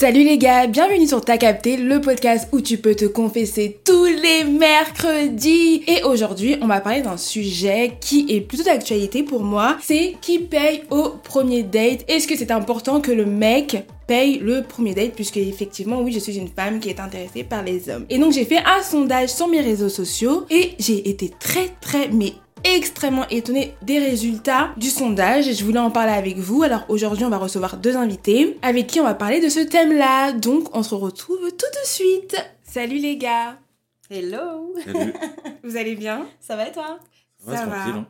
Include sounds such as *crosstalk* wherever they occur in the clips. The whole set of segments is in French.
Salut les gars, bienvenue sur Ta Capté, le podcast où tu peux te confesser tous les mercredis. Et aujourd'hui, on va parler d'un sujet qui est plutôt d'actualité pour moi, c'est qui paye au premier date. Est-ce que c'est important que le mec paye le premier date? Puisque effectivement oui je suis une femme qui est intéressée par les hommes. Et donc j'ai fait un sondage sur mes réseaux sociaux et j'ai été très très mais extrêmement étonnée des résultats du sondage et je voulais en parler avec vous. Alors aujourd'hui, on va recevoir deux invités avec qui on va parler de ce thème-là. Donc on se retrouve tout de suite. Salut les gars. Hello. Salut. *laughs* Vous allez bien? Ça va et toi? Ouais, Ça va. hein.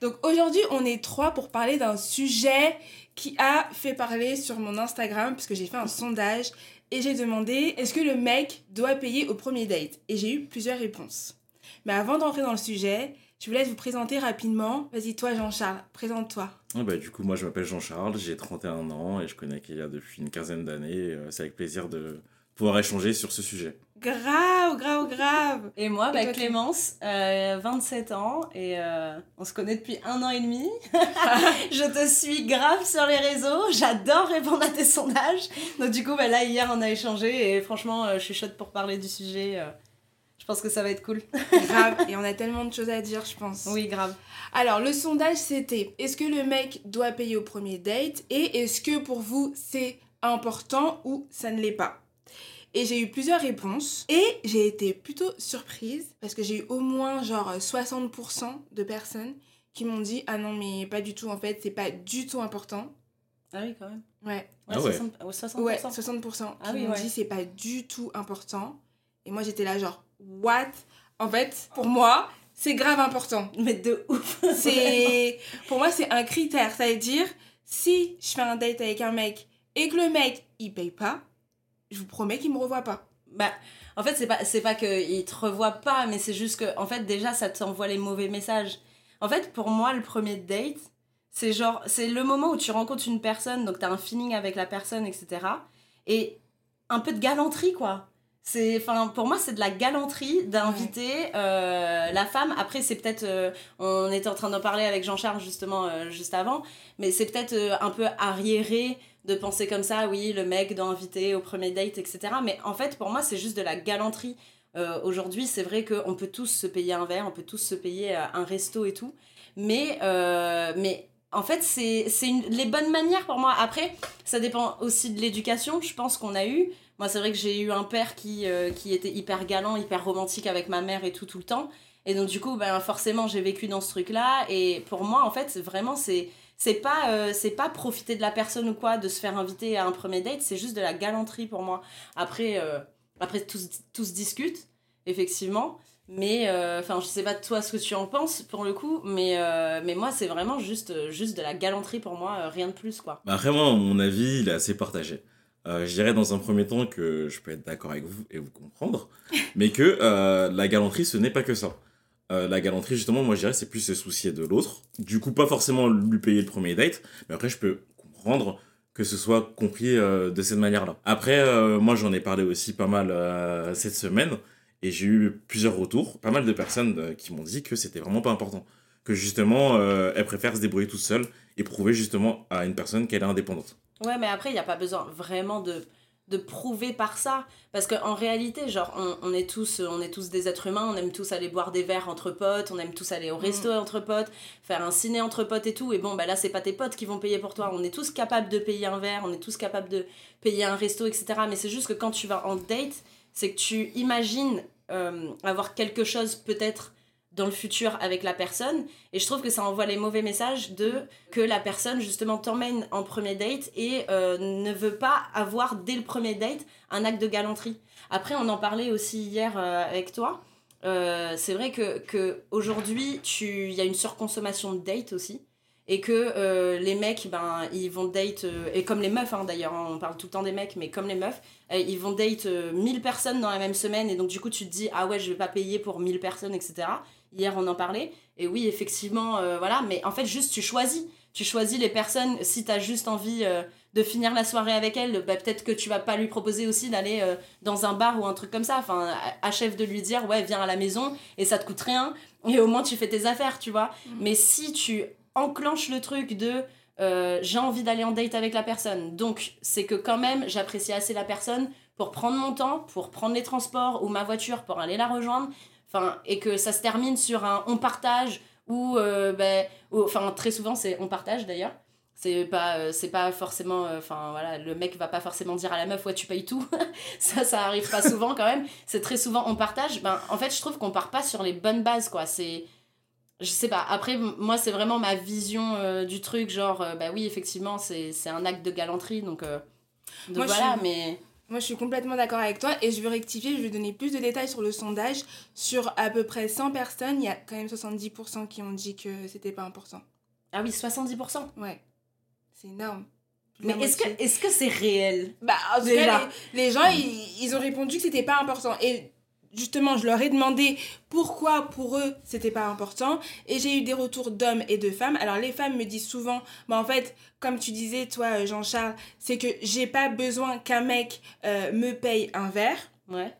Donc aujourd'hui, on est trois pour parler d'un sujet qui a fait parler sur mon Instagram parce que j'ai fait un sondage et j'ai demandé est-ce que le mec doit payer au premier date? Et j'ai eu plusieurs réponses. Mais avant d'entrer dans le sujet, je vous laisse vous présenter rapidement. Vas-y, toi Jean-Charles, présente-toi. Ah bah, du coup, moi je m'appelle Jean-Charles, j'ai 31 ans et je connais Kélia depuis une quinzaine d'années. Euh, C'est avec plaisir de pouvoir échanger sur ce sujet. Grave, grave, grave. Et moi, Et bah, toi, tu- Clémence, euh, 27 ans, et euh, on se connaît depuis un an et demi. *laughs* je te suis grave sur les réseaux, j'adore répondre à tes sondages. Donc du coup, bah, là, hier, on a échangé, et franchement, euh, je suis chaude pour parler du sujet. Je pense que ça va être cool. Grave. Et on a tellement de choses à dire, je pense. Oui, grave. Alors, le sondage, c'était est-ce que le mec doit payer au premier date et est-ce que pour vous, c'est important ou ça ne l'est pas? Et j'ai eu plusieurs réponses et j'ai été plutôt surprise parce que j'ai eu au moins genre 60% de personnes qui m'ont dit ah non, mais pas du tout, en fait, c'est pas du tout important. Ah oui, quand même. Ouais, Ouais, Ah ouais. 60, ouais, 60%. ouais, 60% qui Ah oui, m'ont ouais. dit c'est pas du tout important. Et moi, j'étais là genre what? En fait, pour moi, c'est grave important. Mais de ouf. *laughs* C'est pour moi c'est un critère, ça veut dire si je fais un date avec un mec et que le mec il paye pas, je vous promets qu'il me revoit pas. Bah, en fait, c'est pas, c'est pas qu'il te revoit pas, mais c'est juste que, en fait, déjà, ça t'envoie les mauvais messages. En fait, pour moi, le premier date, c'est genre, c'est le moment où tu rencontres une personne, donc t'as un feeling avec la personne, etc. Et un peu de galanterie, quoi. C'est, enfin, pour moi, c'est de la galanterie d'inviter euh, la femme. Après, c'est peut-être, euh, on était en train d'en parler avec Jean-Charles justement euh, juste avant, mais c'est peut-être un peu arriéré de penser comme ça, oui, le mec doit inviter au premier date, etc. Mais en fait, pour moi, c'est juste de la galanterie. Aujourd'hui, c'est vrai qu'on peut tous se payer un verre, on peut tous se payer un resto et tout. Mais, mais en fait, c'est les bonnes manières pour moi. Après, ça dépend aussi de l'éducation, je pense qu'on a eu. Moi, c'est vrai que j'ai eu un père qui, euh, qui était hyper galant, hyper romantique avec ma mère et tout, tout le temps. Et donc, du coup, ben, forcément, j'ai vécu dans ce truc-là. Et pour moi, en fait, vraiment, c'est c'est pas euh, c'est pas profiter de la personne ou quoi de se faire inviter à un premier date c'est juste de la galanterie pour moi après euh, après tout, tout se discute effectivement mais euh, enfin je sais pas toi ce que tu en penses pour le coup mais euh, mais moi c'est vraiment juste euh, juste de la galanterie pour moi euh, rien de plus quoi Bah, après, moi, mon avis, il est assez partagé. Euh, je dirais dans un premier temps que je peux être d'accord avec vous et vous comprendre, *laughs* mais que euh, la galanterie, ce n'est pas que ça. Euh, la galanterie, justement, moi, je dirais, c'est plus se soucier de l'autre. Du coup, pas forcément lui payer le premier date, mais après, je peux comprendre que ce soit compris de cette manière-là. Après, moi, j'en ai parlé aussi pas mal cette semaine, et j'ai eu plusieurs retours, pas mal de personnes qui m'ont dit que c'était vraiment pas important. Que justement, elles préfèrent se débrouiller toute seule et prouver justement à une personne qu'elle est indépendante. Ouais, mais après, il n'y a pas besoin vraiment de, de prouver par ça. Parce qu'en réalité, genre, on, on, est tous, on est tous des êtres humains, on aime tous aller boire des verres entre potes, on aime tous aller au resto entre potes, faire un ciné entre potes et tout. Et bon, bah là, c'est pas tes potes qui vont payer pour toi. On est tous capables de payer un verre, on est tous capables de payer un resto, etc. Mais c'est juste que quand tu vas en date, c'est que tu imagines euh, avoir quelque chose peut-être dans le futur avec la personne et je trouve que ça envoie les mauvais messages de que la personne justement t'emmène en premier date et euh, ne veut pas avoir dès le premier date un acte de galanterie. Après on en parlait aussi hier euh, avec toi. Euh, c'est vrai que, que aujourd'hui il y a une surconsommation de date aussi et que les mecs ben ils vont date et comme les meufs hein, d'ailleurs hein, on parle tout le temps des mecs mais comme les meufs ils vont date euh, 1000 personnes dans la même semaine et donc du coup tu te dis ah ouais je vais pas payer pour 1000 personnes etc hier on en parlait. Et oui effectivement euh, voilà. Mais en fait juste tu choisis. Tu choisis les personnes. Si tu as juste envie euh, de finir la soirée avec elle bah, peut-être que tu vas pas lui proposer aussi d'aller euh, dans un bar ou un truc comme ça. Enfin achève de lui dire ouais viens à la maison et ça te coûte rien. Et au moins tu fais tes affaires tu vois. Mais si tu enclenches le truc de j'ai envie d'aller en date avec la personne. Donc, c'est que quand même, j'apprécie assez la personne pour prendre mon temps, pour prendre les transports ou ma voiture pour aller la rejoindre. Enfin, et que ça se termine sur un on partage ou, euh, ben, ou- enfin, très souvent, c'est on partage d'ailleurs. C'est pas, euh, c'est pas forcément. euh, Enfin, voilà, le mec va pas forcément dire à la meuf, ouais, tu payes tout. *laughs* ça, ça arrive pas souvent quand même. C'est très souvent on partage. Ben, en fait, je trouve qu'on part pas sur les bonnes bases, quoi. C'est je sais pas après moi c'est vraiment ma vision du truc genre bah oui effectivement c'est un acte de galanterie donc, donc Moi, je voilà mais Moi, je suis complètement d'accord avec toi et je veux rectifier, je vais donner plus de détails sur le sondage. Sur à peu près 100 personnes, il y a quand même 70% qui ont dit que c'était pas important. ah oui 70% Ouais, c'est énorme. mais est-ce que est-ce que c'est réel? Bah, en tout Déjà. cas, les, les gens, ils, ils ont répondu que c'était pas important. Et justement, je leur ai demandé pourquoi pour eux c'était pas important. Et j'ai eu des retours d'hommes et de femmes. Alors, les femmes me disent souvent, bah, en fait, comme tu disais, toi, Jean-Charles, c'est que j'ai pas besoin qu'un mec euh, me paye un verre. ouais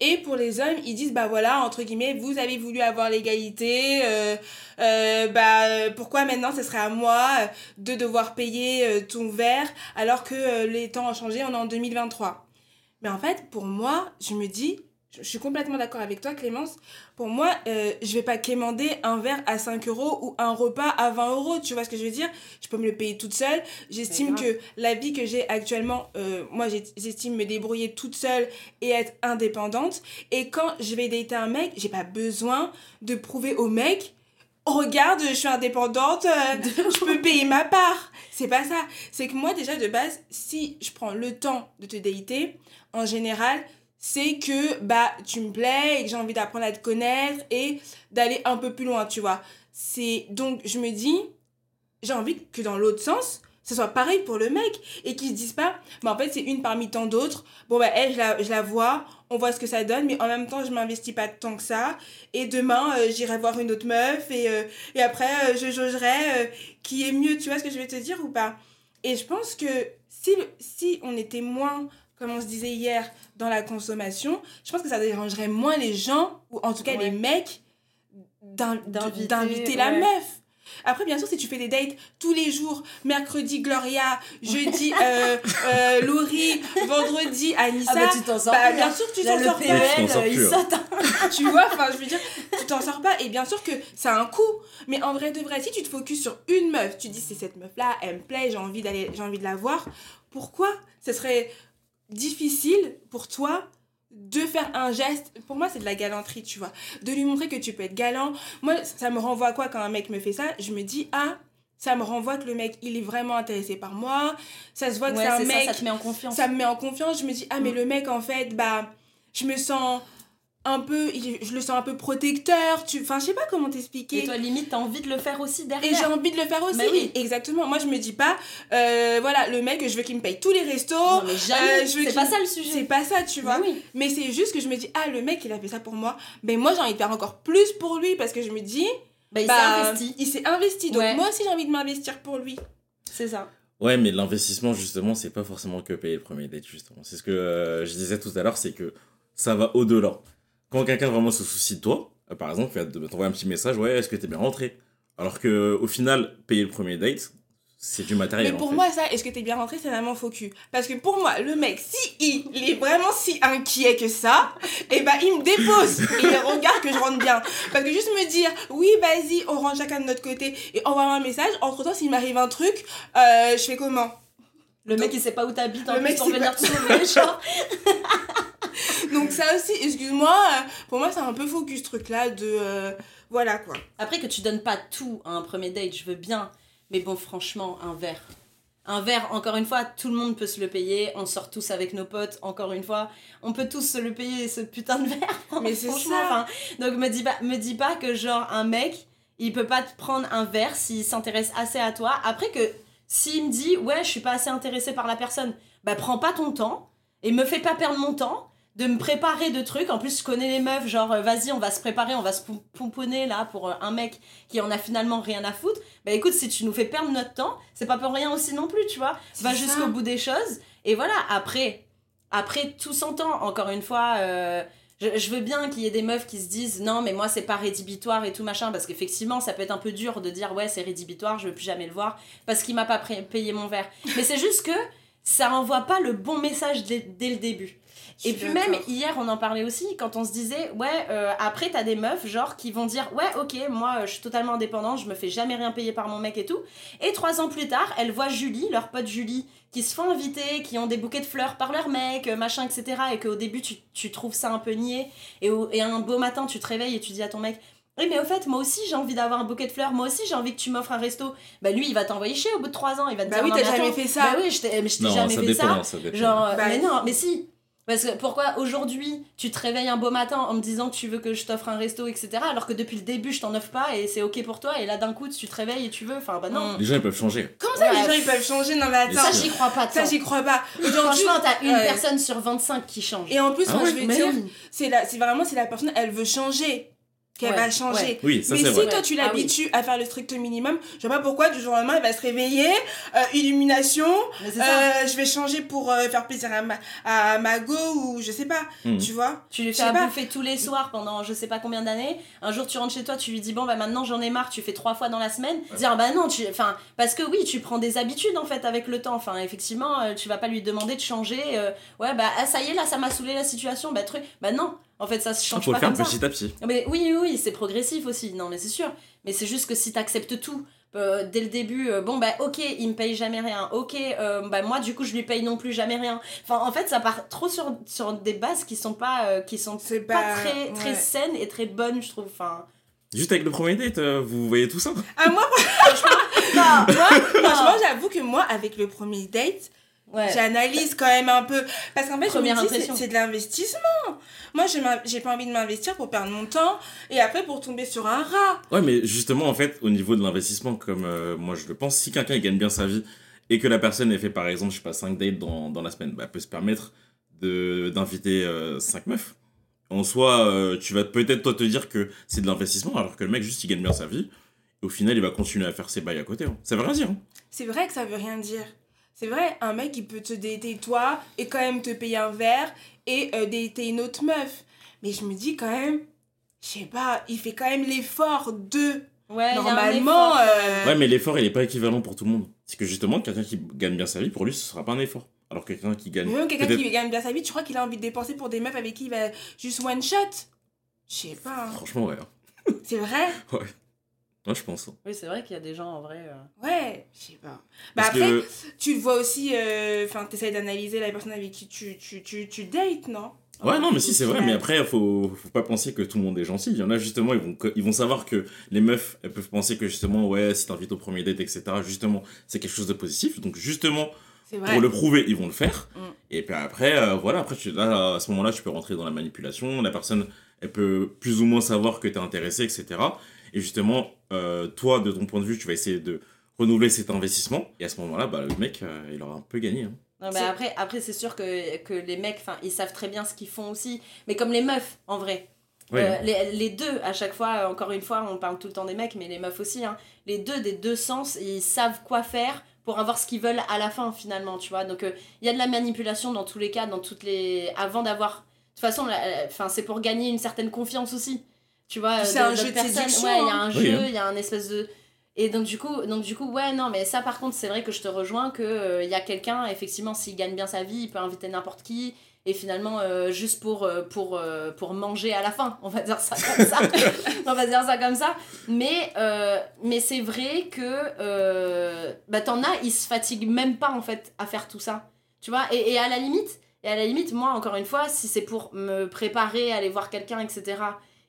Et pour les hommes, ils disent, bah voilà, entre guillemets, vous avez voulu avoir l'égalité, euh, euh, bah euh, pourquoi maintenant ce serait à moi euh, de devoir payer euh, ton verre alors que euh, les temps ont changé, on est en 2023. Mais en fait, pour moi, je me dis, je suis complètement d'accord avec toi Clémence, pour moi, euh, je vais pas quémander un verre à 5 euros ou un repas à 20 euros, tu vois ce que je veux dire? Je peux me le payer toute seule. J'estime que la vie que j'ai actuellement, euh, moi j'estime me débrouiller toute seule et être indépendante. Et quand je vais dater un mec, j'ai pas besoin de prouver au mec regarde, je suis indépendante, euh, je peux payer ma part. C'est pas ça. C'est que moi, déjà, de base, si je prends le temps de te dater, en général, c'est que bah tu me plais et que j'ai envie d'apprendre à te connaître et d'aller un peu plus loin, tu vois. C'est donc je me dis j'ai envie que dans l'autre sens, ce soit pareil pour le mec et qu'ils se disent pas bah en fait c'est une parmi tant d'autres. Bon bah elle je la, je la vois, on voit ce que ça donne mais en même temps je m'investis pas tant que ça et demain euh, j'irai voir une autre meuf et euh, et après euh, je jaugerai qui est mieux, tu vois ce que je vais te dire ou pas? Et je pense que si si on était moins comme on se disait hier, dans la consommation, je pense que ça dérangerait moins les gens, ou en tout cas Ouais. les mecs, d'in- D'inviter, la meuf. Après, bien sûr, si tu fais des dates tous les jours, mercredi Gloria, jeudi euh, euh, *laughs* Laurie, vendredi Anissa, ah bah tu t'en sors bah, bien hein. sûr que tu t'en sors pas. Euh, plus, hein. hein. *laughs* tu vois, enfin, je veux dire, tu t'en sors pas. Et bien sûr que ça a un coût. Mais en vrai de vrai, si tu te focuses sur une meuf, tu dis c'est cette meuf-là, elle me plaît, j'ai envie d'aller, j'ai envie de la voir. Pourquoi? Ce serait difficile pour toi de faire un geste Pour moi, c'est de la galanterie, tu vois. De lui montrer que tu peux être galant. Moi, ça me renvoie à quoi quand un mec me fait ça? Je me dis ah. Ça me renvoie que le mec, il est vraiment intéressé par moi. Ça se voit que ouais c'est un mec ça ça te met en confiance ça me met en confiance. Je me dis, ah, mais Mm. le mec, en fait, bah, je me sens un peu, je le sens un peu protecteur. Tu, enfin, je sais pas comment t'expliquer. et toi limite t'as envie de le faire aussi derrière Et j'ai envie de le faire aussi. Bah oui. Exactement. Moi, je me dis pas, euh, voilà, le mec, je veux qu'il me paye tous les restos. non mais jamais euh, je veux c'est pas ça le C'est sujet pas ça, tu vois. Mais oui Mais c'est juste que je me dis, ah, le mec, il a fait ça pour moi. Ben, moi, j'ai envie de faire encore plus pour lui parce que je me dis, bah il bah, s'est investi Il s'est investi. Donc, Ouais. moi aussi, j'ai envie de m'investir pour lui. c'est ça Ouais, mais l'investissement, justement, c'est pas forcément que payer le premier date, justement. C'est ce que euh, je disais tout à l'heure, c'est que ça va au-delà. Quand quelqu'un vraiment se soucie de toi, euh, par exemple, il va te- t'envoyer un petit message, ouais, est-ce que t'es bien rentré? Alors que au final, payer le premier date, c'est du matériel. Mais en pour fait. moi, ça, est-ce que t'es bien rentré, c'est vraiment faux cul. Parce que pour moi, le mec, si il, est vraiment si inquiet que ça, *laughs* et ben il me dépose et *laughs* il regarde que je rentre bien. Parce que juste me dire, oui, vas-y, on rentre chacun de notre côté et envoie un message. Entre temps, s'il m'arrive un truc, euh, je fais comment? Le mec il sait pas où t'habites en Le plus mec, pour venir te sauver *laughs* genre Donc ça aussi, excuse-moi, euh, pour moi, c'est un peu cul ce truc-là de. euh, voilà quoi. Après que tu donnes pas tout à un premier date, je veux bien. Mais bon, franchement, un verre. Un verre, encore une fois, tout le monde peut se le payer. On sort tous avec nos potes, encore une fois. On peut tous se le payer, ce putain de verre. *laughs* Mais c'est ça. Donc me dis, pas, me dis pas que genre un mec, il peut pas te prendre un verre s'il s'intéresse assez à toi. Après que s'il me dit, ouais, je suis pas assez intéressé par la personne, bah prends pas ton temps et me fais pas perdre mon temps de me préparer de trucs. En plus, je connais les meufs, genre, euh, vas-y, on va se préparer, on va se pom- pomponner là pour euh, un mec qui en a finalement rien à foutre. Bah écoute, si tu nous fais perdre notre temps, c'est pas pour rien aussi non plus, tu vois. Va jusqu'au bout des choses. Et voilà, après, après tout s'entend. Encore une fois, euh, Je, veux bien qu'il y ait des meufs qui se disent non, mais moi c'est pas rédhibitoire et tout machin, parce qu'effectivement ça peut être un peu dur de dire ouais c'est rédhibitoire, je veux plus jamais le voir, parce qu'il m'a pas payé mon verre. Mais c'est juste que ça envoie pas le bon message dès, dès le début. Et puis même hier on en parlait aussi quand on se disait ouais euh, après t'as des meufs genre qui vont dire ouais ok moi euh, je suis totalement indépendante je me fais jamais rien payer par mon mec et tout. Et trois ans plus tard elles voient Julie leur pote Julie qui se font inviter qui ont des bouquets de fleurs par leur mec euh, machin etc et qu'au début tu, tu trouves ça un peu niais. Et, au- et un beau matin tu te réveilles et tu dis à ton mec oui mais au fait moi aussi j'ai envie d'avoir un bouquet de fleurs. Moi aussi j'ai envie que tu m'offres un resto bah lui il va t'envoyer chier au bout de trois ans. Il va te Bah dire oui, non, t'as mais jamais fait ça. bah oui je t'ai mais je t'ai Non, jamais ça fait dépend, ça. ça dépend. Genre, Bah, mais non, mais si. Parce que pourquoi aujourd'hui tu te réveilles un beau matin en me disant que tu veux que je t'offre un resto, etc. Alors que depuis le début je t'en offre pas et c'est ok pour toi et là d'un coup tu te réveilles et tu veux. Enfin bah non. Les gens, ils peuvent changer. Comment ça, Ouais. les gens, ils peuvent changer? Non, mais attends. Ça j'y crois pas. Ça, j'y crois pas. Franchement t'as une ouais. personne sur 25 qui change. Et en plus, Ah moi, ouais je veux Mais dire, c'est la, c'est vraiment si la personne, elle veut changer, qu'elle Ouais, va changer. ouais. Oui, ça Mais c'est si vrai. toi tu Ah l'habitues à faire le strict minimum, je vois pas pourquoi du jour au lendemain elle va se réveiller, euh, illumination, euh, je vais changer pour euh, faire plaisir à, ma, à Mago ou je sais pas, Mhm. tu vois. Tu lui fais à bouffer tous les soirs pendant je sais pas combien d'années. Un jour tu rentres chez toi, tu lui dis bon bah maintenant j'en ai marre, tu fais trois fois dans la semaine. Dire bah non, tu enfin parce que oui, tu prends des habitudes en fait avec le temps. Enfin effectivement, euh, tu vas pas lui demander de changer euh, ouais bah ah, ça y est là ça m'a saoulé la situation, bah truc. Bah non, en fait ça se Il change faut le pas faire comme ça. petit à petit. Mais oui, oui, oui, c'est progressif aussi. Non, mais c'est sûr. Mais c'est juste que si t'acceptes tout euh, dès le début, euh, bon bah ok, il me paye jamais rien. Ok, euh, bah moi du coup je lui paye non plus jamais rien. Enfin, en fait, ça part trop sur, sur des bases qui sont pas, euh, qui sont pas, pas- très, très ouais. saines et très bonnes, je trouve. Enfin, Juste avec le premier date, euh, vous voyez tout ça? Ah, moi, *laughs* non, moi, franchement, j'avoue que moi, avec le premier date, ouais. j'analyse quand même un peu. Parce qu'en fait, je Première me dis, c'est- de l'investissement. Moi, je j'ai pas envie de m'investir pour perdre mon temps et après pour tomber sur un rat. Ouais, mais justement, en fait, au niveau de l'investissement, comme euh, moi je le pense, si quelqu'un gagne bien sa vie et que la personne ait fait par exemple, je sais pas, 5 dates dans, dans la semaine, bah, elle peut se permettre de- d'inviter 5 meufs. En soi, euh, tu vas peut-être toi te dire que c'est de l'investissement alors que le mec juste il gagne bien sa vie. Au final, il va continuer à faire ses bails à côté. hein. Ça veut rien dire. hein. C'est vrai que ça veut rien dire. C'est vrai, un mec, il peut te dater toi et quand même te payer un verre et euh, dater une autre meuf. Mais je me dis quand même, je sais pas, il fait quand même l'effort de. Ouais, il y a un Normalement, euh, Ouais, mais l'effort il est pas équivalent pour tout le monde. C'est que justement, quelqu'un qui gagne bien sa vie, pour lui, ce sera pas un effort. Alors que quelqu'un qui gagne. mais même quelqu'un qui gagne bien sa vie, tu crois qu'il a envie de dépenser pour des meufs avec qui il va juste one shot? Je sais pas. hein. Franchement, ouais. hein. C'est vrai? *laughs* Moi, je pense. hein. Oui, c'est vrai qu'il y a des gens en vrai. euh, Ouais, je sais pas. Bah Parce après, que tu le vois aussi, euh, enfin, t'essayes d'analyser la personne avec qui tu, tu, tu, tu dates, non? Ouais, non, mais si, c'est vrai, mais après, faut, faut pas penser que tout le monde est gentil. Il y en a justement, ils vont, ils vont savoir que les meufs, elles peuvent penser que justement, ouais, si t'invites au premier date, etc., justement, c'est quelque chose de positif. Donc, justement, pour le prouver, ils vont le faire. Mm. Et puis après, euh, voilà, après, tu, là, à ce moment-là, tu peux rentrer dans la manipulation. La personne, elle peut plus ou moins savoir que t'es intéressé, etc. Et justement, euh, toi, de ton point de vue, tu vas essayer de renouveler cet investissement. Et à ce moment-là, bah, le mec, euh, il aura un peu gagné. hein. Non, mais après, après c'est sûr que, que les mecs, enfin, ils savent très bien ce qu'ils font aussi. Mais comme les meufs, en vrai. Euh, les, les deux, à chaque fois, encore une fois, on parle tout le temps des mecs, mais les meufs aussi, hein, les deux des deux sens, ils savent quoi faire pour avoir ce qu'ils veulent à la fin, finalement, tu vois. Donc, euh, il y a de la manipulation dans tous les cas, dans toutes les... Avant d'avoir... De toute façon, la- la- enfin, c'est pour gagner une certaine confiance aussi. Tu vois, C'est de- un jeu de séduction, Ouais, il y a hein. un Oui, jeu, hein. il y a un espèce de... Et donc du coup, donc du coup, ouais, non, mais ça par contre, c'est vrai que je te rejoins que euh, il y a quelqu'un, effectivement, s'il gagne bien sa vie, il peut inviter n'importe qui, et finalement, euh, juste pour, euh, pour, pour manger à la fin, on va dire ça comme ça. *laughs* on va dire ça comme ça. Mais, euh, mais c'est vrai que, euh, bah t'en as, ils se fatiguent même pas, en fait, à faire tout ça. Tu vois, et, et à la limite, et à la limite, moi, encore une fois, si c'est pour me préparer, aller voir quelqu'un, etc.,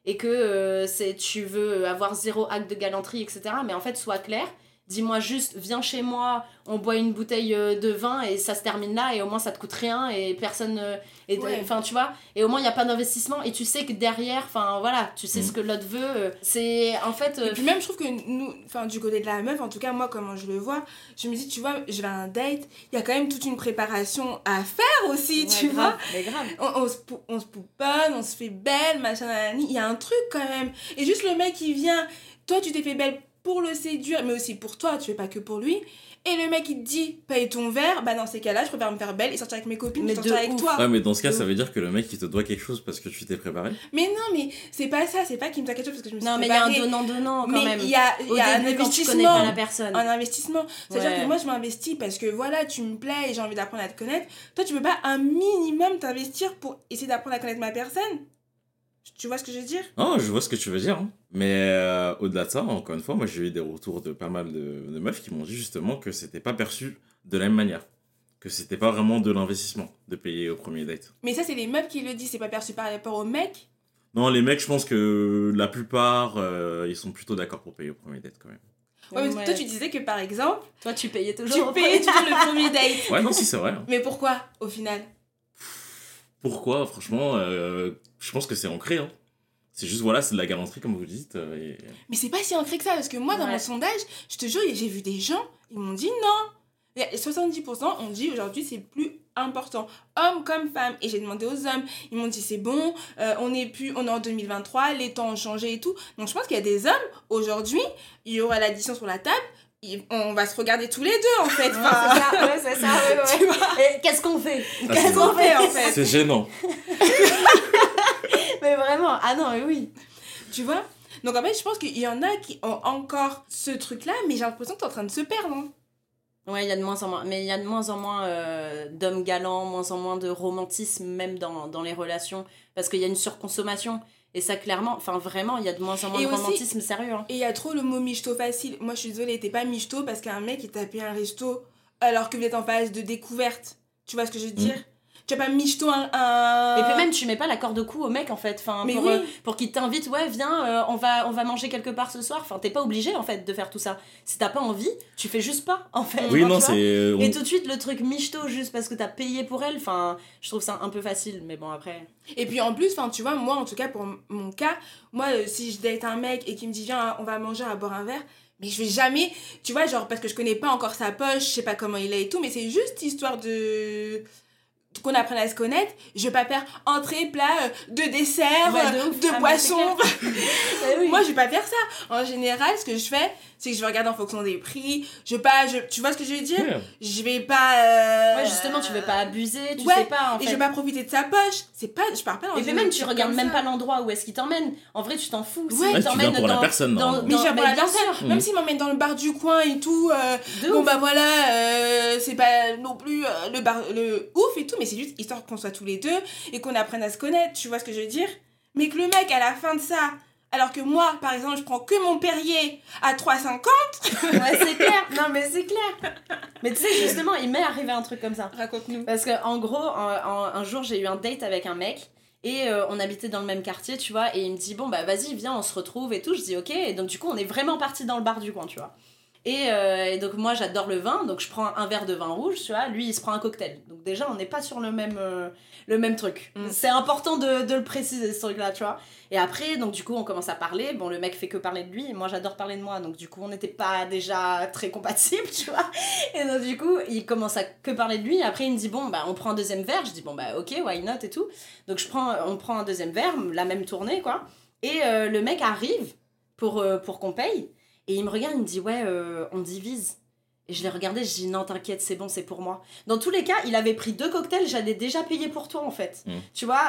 et que euh, tu veux avoir zéro acte de galanterie, etc. Mais en fait, sois clair. Dis-moi juste, viens chez moi, on boit une bouteille euh, de vin et ça se termine là et au moins ça te coûte rien et personne. euh, Ouais. Enfin, tu vois, et au moins il n'y a pas d'investissement et tu sais que derrière, enfin voilà, tu sais Mhm. ce que l'autre veut. euh, C'est en fait. Et puis même, je trouve que nous, enfin, du côté de la meuf, en tout cas, moi, comment je le vois, je me dis, tu vois, je vais à un date, il y a quand même toute une préparation à faire aussi, ouais, tu grave, vois. Mais grave. On, on, se, on se pouponne, on se fait belle, machin, nanani. il y a un truc quand même. Et juste le mec qui vient, toi, tu t'es fait belle pour le séduire, mais aussi pour toi, tu fais pas que pour lui. et le mec il te dit paye ton verre, bah dans ces cas-là, je préfère me faire belle et sortir avec mes copines Mais que sortir avec ouf. toi. Ouais, mais dans ce cas, De ça veut dire que le mec, il te doit quelque chose parce que tu t'es préparé. Mais non, mais c'est pas ça, c'est pas qu'il me doit quelque chose parce que je me suis Non, mais il y a un préparée. donnant-donnant quand Mais même. il y a, y a un début, investissement. pas la personne. un investissement. C'est-à-dire Ouais. que moi, je m'investis parce que voilà, tu me plais et j'ai envie d'apprendre à te connaître. Toi, tu peux pas un minimum t'investir pour essayer d'apprendre à connaître ma personne Tu vois ce que je veux dire? Non, je vois ce que tu veux dire. hein. Mais euh, au-delà de ça, encore une fois, moi j'ai eu des retours de pas mal de, de meufs qui m'ont dit justement que c'était pas perçu de la même manière. Que c'était pas vraiment de l'investissement de payer au premier date. Mais ça, c'est les meufs qui le disent, c'est pas perçu par rapport aux mecs? Non, les mecs, je pense que la plupart, euh, ils sont plutôt d'accord pour payer au premier date quand même. Ouais, mais Ouais. toi, tu disais que par exemple, Toi, tu payais toujours. tu payais toujours le premier date. Ouais, non, si, c'est vrai. hein. Mais pourquoi, au final? Pourquoi Franchement, euh, je pense que c'est ancré. Hein. C'est juste, voilà, c'est de la galanterie, comme vous dites. euh, et- Mais c'est pas si ancré que ça, parce que moi, dans Ouais. mon sondage, je te jure, j'ai vu des gens, ils m'ont dit non. Et 70% ont dit aujourd'hui c'est plus important, hommes comme femmes. Et j'ai demandé aux hommes, ils m'ont dit c'est bon, euh, on est plus, on est en 2023, les temps ont changé et tout. Donc je pense qu'il y a des hommes, aujourd'hui, il y aura l'addition sur la table, on va se regarder tous les deux en *laughs* fait. Enfin, c'est ça, ouais, c'est ça, ouais, *laughs* ouais. qu'est-ce qu'on fait Qu'est-ce c'est- qu'on fait en fait C'est gênant. *laughs* Mais vraiment, ah non, mais oui. Tu vois? Donc en fait, je pense qu'il y en a qui ont encore ce truc-là, mais j'ai l'impression que t'es en train de se perdre. hein. Ouais, il y a de moins en moins. Mais il y a de moins en moins euh, d'hommes galants, moins en moins de romantisme, même dans, dans les relations. Parce qu'il y a une surconsommation. Et ça, clairement, enfin vraiment, il y a de moins en moins Et de aussi- romantisme sérieux. hein. Et il y a trop le mot michto facile. Moi, je suis désolée, t'es pas michto parce qu'un mec, il t'a payé un resto alors que vous êtes en phase de découverte. Tu vois ce que je veux dire? Tu vas pas michto un... un- Et puis même, tu mets pas la corde au cou au mec, en fait. Enfin, Mais pour, oui. euh, pour qu'il t'invite, ouais, viens, euh, on, va, on va manger quelque part ce soir. Enfin, t'es pas obligé, en fait, de faire tout ça. Si t'as pas envie, tu fais juste pas, en fait. Oui, non, c'est. on- Et tout de suite, le truc michto, juste parce que t'as payé pour elle, enfin, je trouve ça un peu facile, mais bon, après. Et puis en plus, enfin, tu vois, moi, en tout cas, pour mon cas, moi, euh, si je date un mec et qu'il me dit, viens, on va manger, va boire un verre, mais je vais jamais, tu vois, genre, parce que je connais pas encore sa poche, je sais pas comment il est et tout, mais c'est juste histoire de qu'on apprenne à se connaître, je vais pas faire entrée, plat, euh, deux desserts, Ouais, euh, de deux Ah, mais boissons. *laughs* Eh oui. Moi, je vais pas faire ça. En général, ce que je fais, c'est que je vais regarder en fonction des prix. Je vais pas, je, tu vois ce que je veux dire? Je vais pas. euh, Ouais, justement, tu veux pas abuser, tu ouais, sais pas, en Et je vais pas profiter de sa poche. C'est pas, je pars pas dans Et même, tu regardes même ça. pas l'endroit où est-ce qu'il t'emmène. En vrai, tu t'en fous. Ouais. S'il Ouais, tu t'emmène viens pour la dans- personne, dans- normalement. Mais dans- je pour la bien personne. sûr. Même s'il m'emmène dans le bar du coin et tout. euh, bon, bah voilà, euh, c'est pas non plus euh, le bar, le ouf et tout, mais c'est juste histoire qu'on soit tous les deux et qu'on apprenne à se connaître. Tu vois ce que je veux dire? Mais que le mec, à la fin de ça. Alors que moi, par exemple, je prends que mon Perrier à 3,50. *laughs* Ouais, c'est clair. Non, mais c'est clair. Mais tu sais, justement, il m'est arrivé un truc comme ça. Raconte-nous. Parce que en gros, un, un- un jour, j'ai eu un date avec un mec. Et euh, on habitait dans le même quartier, tu vois. Et il me dit, bon, bah vas-y, viens, on se retrouve et tout. Je dis, ok. Et donc, du coup, on est vraiment parti dans le bar du coin, tu vois. Et, euh, et donc, moi, j'adore le vin. Donc, je prends un verre de vin rouge, tu vois. Lui, il se prend un cocktail. Donc, déjà, on n'est pas sur le même, euh, le même truc. Mm. C'est important de, de le préciser, ce truc-là, tu vois. Et après, donc, du coup, on commence à parler. Bon, le mec fait que parler de lui. et Moi, j'adore parler de moi. Donc, du coup, on n'était pas déjà très compatibles, *laughs* tu vois. Et donc, du coup, il commence à que parler de lui. Après, il me dit, bon, bah, on prend un deuxième verre. Je dis, bon, bah, ok, why not et tout. Donc, je prends, on prend un deuxième verre, la même tournée, quoi. Et euh, le mec arrive pour, pour qu'on paye. Et il me regarde, il me dit, ouais, euh, on divise. Et je l'ai regardé, je dis, non, t'inquiète, c'est bon, c'est pour moi. Dans tous les cas, il avait pris deux cocktails, j'allais déjà payer pour toi, en fait. Mm. Tu vois,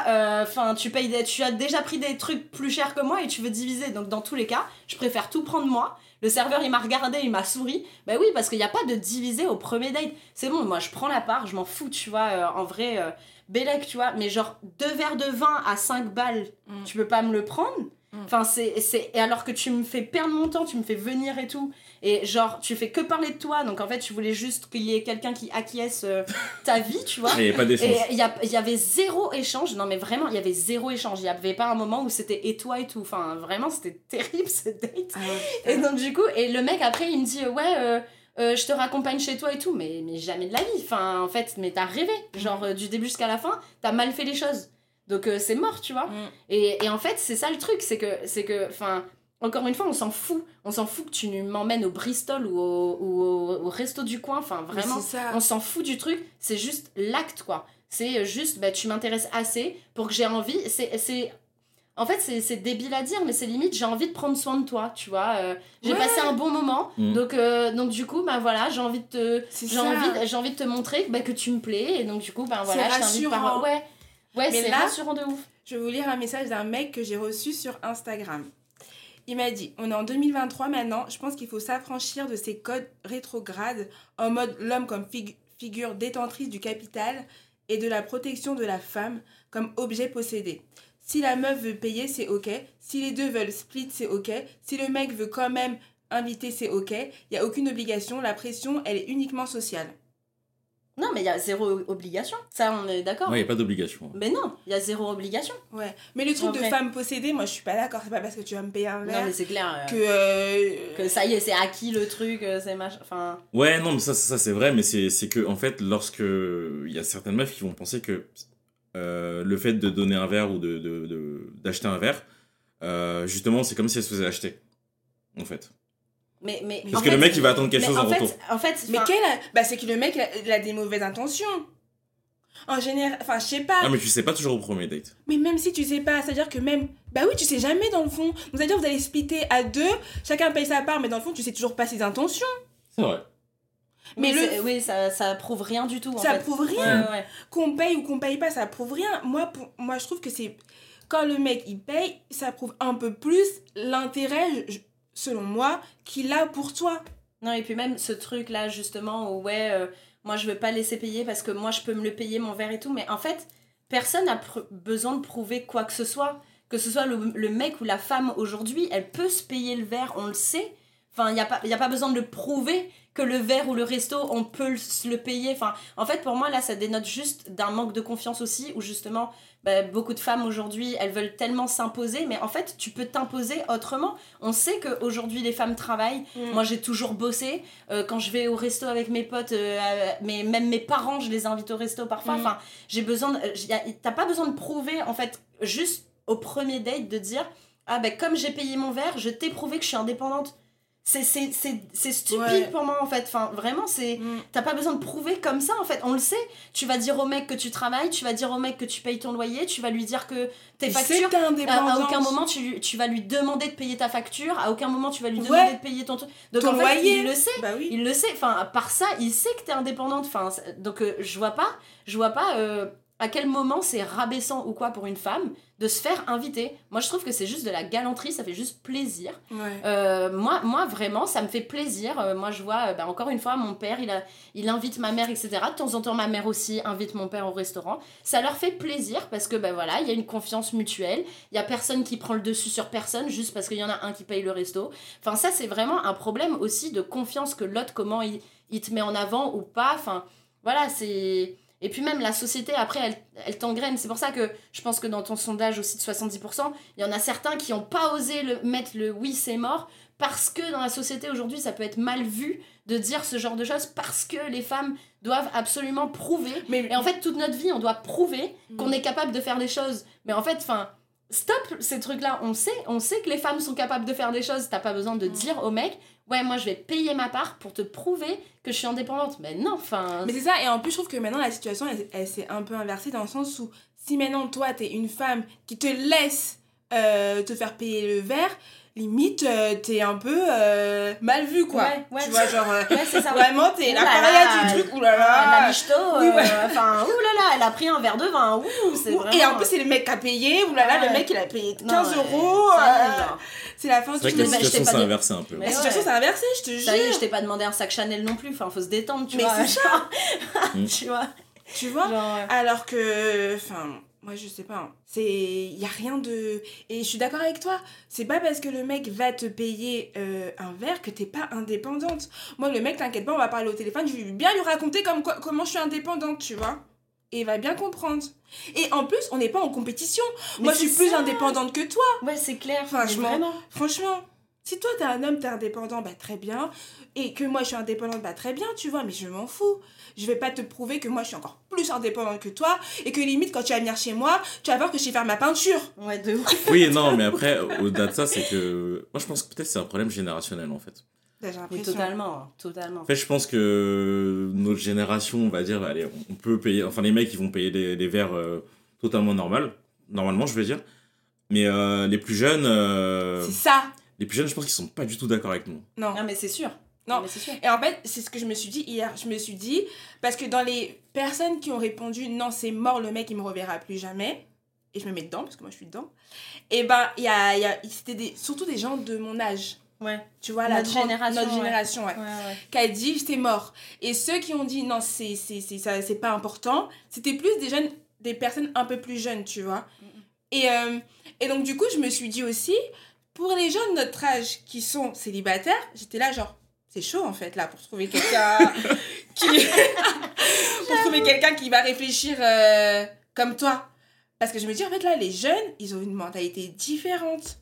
enfin, tu payes des- tu as déjà pris des trucs plus chers que moi et tu veux diviser. Donc, dans tous les cas, je préfère tout prendre moi. Le serveur, il m'a regardé, il m'a souri. Bah oui, parce qu'il n'y a pas de diviser au premier date. C'est bon, moi, je prends la part, je m'en fous, tu vois. euh, en vrai, euh, Bélec, tu vois. Mais genre, deux verres de vin à 5 balles, Mm. tu peux pas me le prendre. Enfin, c'est, c'est... Et alors que tu me fais perdre mon temps, tu me fais venir et tout. Et genre, tu fais que parler de toi. Donc, en fait, tu voulais juste qu'il y ait quelqu'un qui acquiesce euh, *laughs* ta vie, tu vois. Il n'y a pas d'échange. Et il y, avait zéro échange. Non, mais vraiment, il y avait zéro échange. Il n'y avait pas un moment où c'était et toi et tout. Enfin, vraiment, c'était terrible *laughs* ce date. Et donc, du coup, et le mec, après, il me dit Ouais, euh, euh, je te raccompagne chez toi et tout. Mais, mais jamais de la vie. Enfin, en fait, mais t'as rêvé. Genre, euh, du début jusqu'à la fin, t'as mal fait les choses. Donc, euh, c'est mort, tu vois. Mm. Et, et en fait, c'est ça le truc. C'est que, c'est que, enfin. Encore une fois, on s'en fout. On s'en fout que tu m'emmènes au Bristol ou au, ou au, au resto du coin. Enfin, vraiment, on s'en fout du truc. C'est juste l'acte, quoi. C'est juste, bah, tu m'intéresses assez pour que j'ai envie. C'est, c'est... En fait, c'est c'est débile à dire, mais c'est limite, j'ai envie de prendre soin de toi, tu vois. euh, j'ai Ouais. passé un bon moment, Mm. donc, euh, donc du coup, bah voilà, j'ai envie de te, envie, j'ai envie de te montrer bah, que tu me plais, et donc du coup, bah voilà, C'est je t'invite par. Ouais, ouais Mais c'est là- rassurant de ouf. Je vais vous lire un message d'un mec que j'ai reçu sur Instagram. Il m'a dit On est en 2023 maintenant, je pense qu'il faut s'affranchir de ces codes rétrogrades en mode l'homme comme fig- figure détentrice du capital et de la protection de la femme comme objet possédé. Si la meuf veut payer, c'est ok. Si les deux veulent split, c'est ok. Si le mec veut quand même inviter, c'est ok. Il n'y a aucune obligation, la pression, elle est uniquement sociale. Non, mais il y a zéro obligation, ça, on est d'accord. Ouais, il n'y a pas d'obligation. Mais non, il y a zéro obligation. Ouais. Mais le truc En de vrai. femme possédée, moi je suis pas d'accord. C'est pas parce que tu vas me payer un Non, verre mais c'est clair. euh, que. euh, que ça y est, c'est acquis le truc, euh, c'est machin. Enfin, Ouais, non, mais ça, ça c'est vrai, mais c'est c'est que, en fait, lorsque. Il y a certaines meufs qui vont penser que euh, le fait de donner un verre ou d'acheter de, de, d'acheter un verre, euh, justement, c'est comme si elle se faisait acheter. En fait. Mais, mais, Parce que le mec, il va attendre quelque chose en, fait, retour. En fait, Mais quel a- Bah, c'est que le mec, il a, il a des mauvaises intentions. En général, enfin, je sais pas. Ah, mais tu sais pas toujours au premier date. Mais même si tu sais pas, c'est-à-dire que même. Bah oui, tu sais jamais dans le fond. Donc, c'est-à-dire que vous allez splitter à deux, chacun paye sa part, mais dans le fond, tu sais toujours pas ses intentions. C'est vrai. Mais mais le- oui, ça, ça prouve rien du tout. En Ça fait. prouve rien. Ouais, ouais, ouais. Qu'on paye ou qu'on paye pas, ça prouve rien. Moi, pour... Moi, je trouve que c'est. Quand le mec, il paye, ça prouve un peu plus l'intérêt, je- selon moi, qu'il a pour toi. Non, et puis même ce truc-là, justement, où ouais, euh, moi je veux pas laisser payer parce que moi je peux me le payer, mon verre et tout, mais en fait, personne n'a besoin de prouver quoi que ce soit. Que ce soit le, le mec ou la femme aujourd'hui, elle peut se payer le verre, on le sait. Enfin, il n'y a, pas- a pas besoin de le prouver que le verre ou le resto, on peut le, le payer. Enfin, en fait, pour moi, là, ça dénote juste d'un manque de confiance aussi, où justement, bah, beaucoup de femmes aujourd'hui, elles veulent tellement s'imposer, mais en fait, tu peux t'imposer autrement. On sait qu'aujourd'hui, les femmes travaillent. Mm. Moi, j'ai toujours bossé. Euh, quand je vais au resto avec mes potes, euh, euh, mais même mes parents, je les invite au resto parfois. Mm. Enfin, j'ai besoin. T'as pas besoin de prouver, en fait, juste au premier date, de dire Ah, ben, comme j'ai payé mon verre, je t'ai prouvé que je suis indépendante. C'est- C'est c'est- c'est stupide Ouais. pour moi, en fait. Enfin, vraiment, c'est. Mm. T'as pas besoin de prouver comme ça en fait, on le sait. Tu vas dire au mec que tu travailles, tu vas dire au mec que tu payes ton loyer, tu vas lui dire que tes factures. t'es À, indépendante. à aucun moment tu, vas lui demander de payer ta facture, à aucun moment tu vas lui Ouais. demander de payer ton truc. Donc Ton en fait, loyer. il le sait. Bah oui. Il le sait, enfin, par ça, il sait que t'es indépendante. Enfin, donc, euh, je vois pas, je vois pas euh, à quel moment c'est rabaissant ou quoi pour une femme de se faire inviter? Moi, je trouve que c'est juste de la galanterie, ça fait juste plaisir. Ouais. Euh, moi, moi, vraiment, ça me fait plaisir. Euh, moi, je vois, euh, bah, encore une fois, mon père, il, a, il invite ma mère, etc. De temps en temps, ma mère aussi invite mon père au restaurant. Ça leur fait plaisir parce que, ben voilà, il y a une confiance mutuelle. Il y a personne qui prend le dessus sur personne juste parce qu'il y en a un qui paye le resto. Enfin, ça, c'est vraiment un problème aussi de confiance que l'autre, comment il, il te met en avant ou pas. Enfin, voilà, c'est. Et puis même la société, après, elle, elle t'engraine. C'est pour ça que je pense que dans ton sondage aussi de 70%, il y en a certains qui n'ont pas osé le, mettre le oui, c'est mort, parce que dans la société aujourd'hui, ça peut être mal vu de dire ce genre de choses, parce que les femmes doivent absolument prouver. Mais Et en fait, toute notre vie, on doit prouver qu'on Mm. est capable de faire des choses. Mais en fait, enfin, stop ces trucs-là. On sait, on sait que les femmes sont capables de faire des choses. T'as pas besoin de Mm. dire au mec, ouais, moi je vais payer ma part pour te prouver que je suis indépendante. Mais non, enfin. Mais c'est ça, et en plus, je trouve que maintenant, la situation, elle, s'est un peu inversée dans le sens où si maintenant, toi, t'es une femme qui te laisse euh, te faire payer le verre, limite, euh, t'es un peu euh, mal vu, quoi. Ouais, ouais, tu vois, genre, euh, *laughs* Ouais, c'est ça. vraiment, t'es la paria du truc, oulala. Ah, la michto, Oui, euh, ouais. enfin, ouh là là, elle a pris un verre de vin, ouh, c'est Ouh, vraiment... Et en plus, c'est le mec qui a payé, oulala, Ouais. le mec, il a payé 15 Non, ouais, euros. ça euh, genre. c'est la fin du que la situation s'est inversée un peu. Mais La situation ouais. s'est inversée, je te Ça y est, jure. je t'ai pas demandé un sac Chanel non plus, enfin, faut se détendre, tu Mais vois. c'est. Mm. *laughs* tu vois. Tu vois Alors que, enfin, moi je sais pas, hein. c'est, y a rien de, et je suis d'accord avec toi. C'est pas parce que le mec va te payer euh, un verre que t'es pas indépendante. Moi le mec, t'inquiète pas, on va parler au téléphone, je vais bien lui raconter comme quoi- comment je suis indépendante, tu vois. Et il va bien comprendre. Et en plus, on n'est pas en compétition. mais Moi je suis plus indépendante que toi. Ouais, c'est clair. Vraiment. Franchement, si toi t'es un homme, t'es indépendant, bah très bien. Et que moi je suis indépendante, bah très bien, tu vois, mais je m'en fous. Je vais pas te prouver que moi je suis encore plus indépendante que toi. Et que limite, quand tu vas venir chez moi, tu vas voir que je sais faire ma peinture. Ouais, de ouf. *laughs* Oui, non, mais après, au-delà de ça, c'est que. Moi, je pense que peut-être c'est un problème générationnel, en fait. Totalement, hein, totalement. En fait, je pense que notre génération, on va dire, allez, on peut payer. Enfin, les mecs, ils vont payer des, des verres euh, totalement normal, normalement, je veux dire. Mais euh, les plus jeunes, euh, C'est ça. les plus jeunes, je pense qu'ils sont pas du tout d'accord avec nous. Non. Non, mais c'est sûr. Non. Et en fait, c'est ce que je me suis dit hier. Je me suis dit, parce que dans les personnes qui ont répondu non, c'est mort, le mec, il me reverra plus jamais, et je me mets dedans, parce que moi je suis dedans, et ben, il y a, il y a, c'était des, surtout des gens de mon âge. Ouais. Tu vois, la Notre trente- génération, Notre ouais. génération, ouais. Ouais. Qui a dit, c'est mort. Et ceux qui ont dit non, c'est, c'est, c'est, ça, c'est pas important, c'était plus des jeunes, des personnes un peu plus jeunes, tu vois. Et, euh, et donc, du coup, je me suis dit aussi, pour les gens de notre âge qui sont célibataires, j'étais là, genre, c'est chaud en fait, là, pour trouver quelqu'un *laughs* qui. *laughs* pour trouver quelqu'un qui va réfléchir euh, comme toi. Parce que je me dis, en fait, là, les jeunes, ils ont une mentalité différente.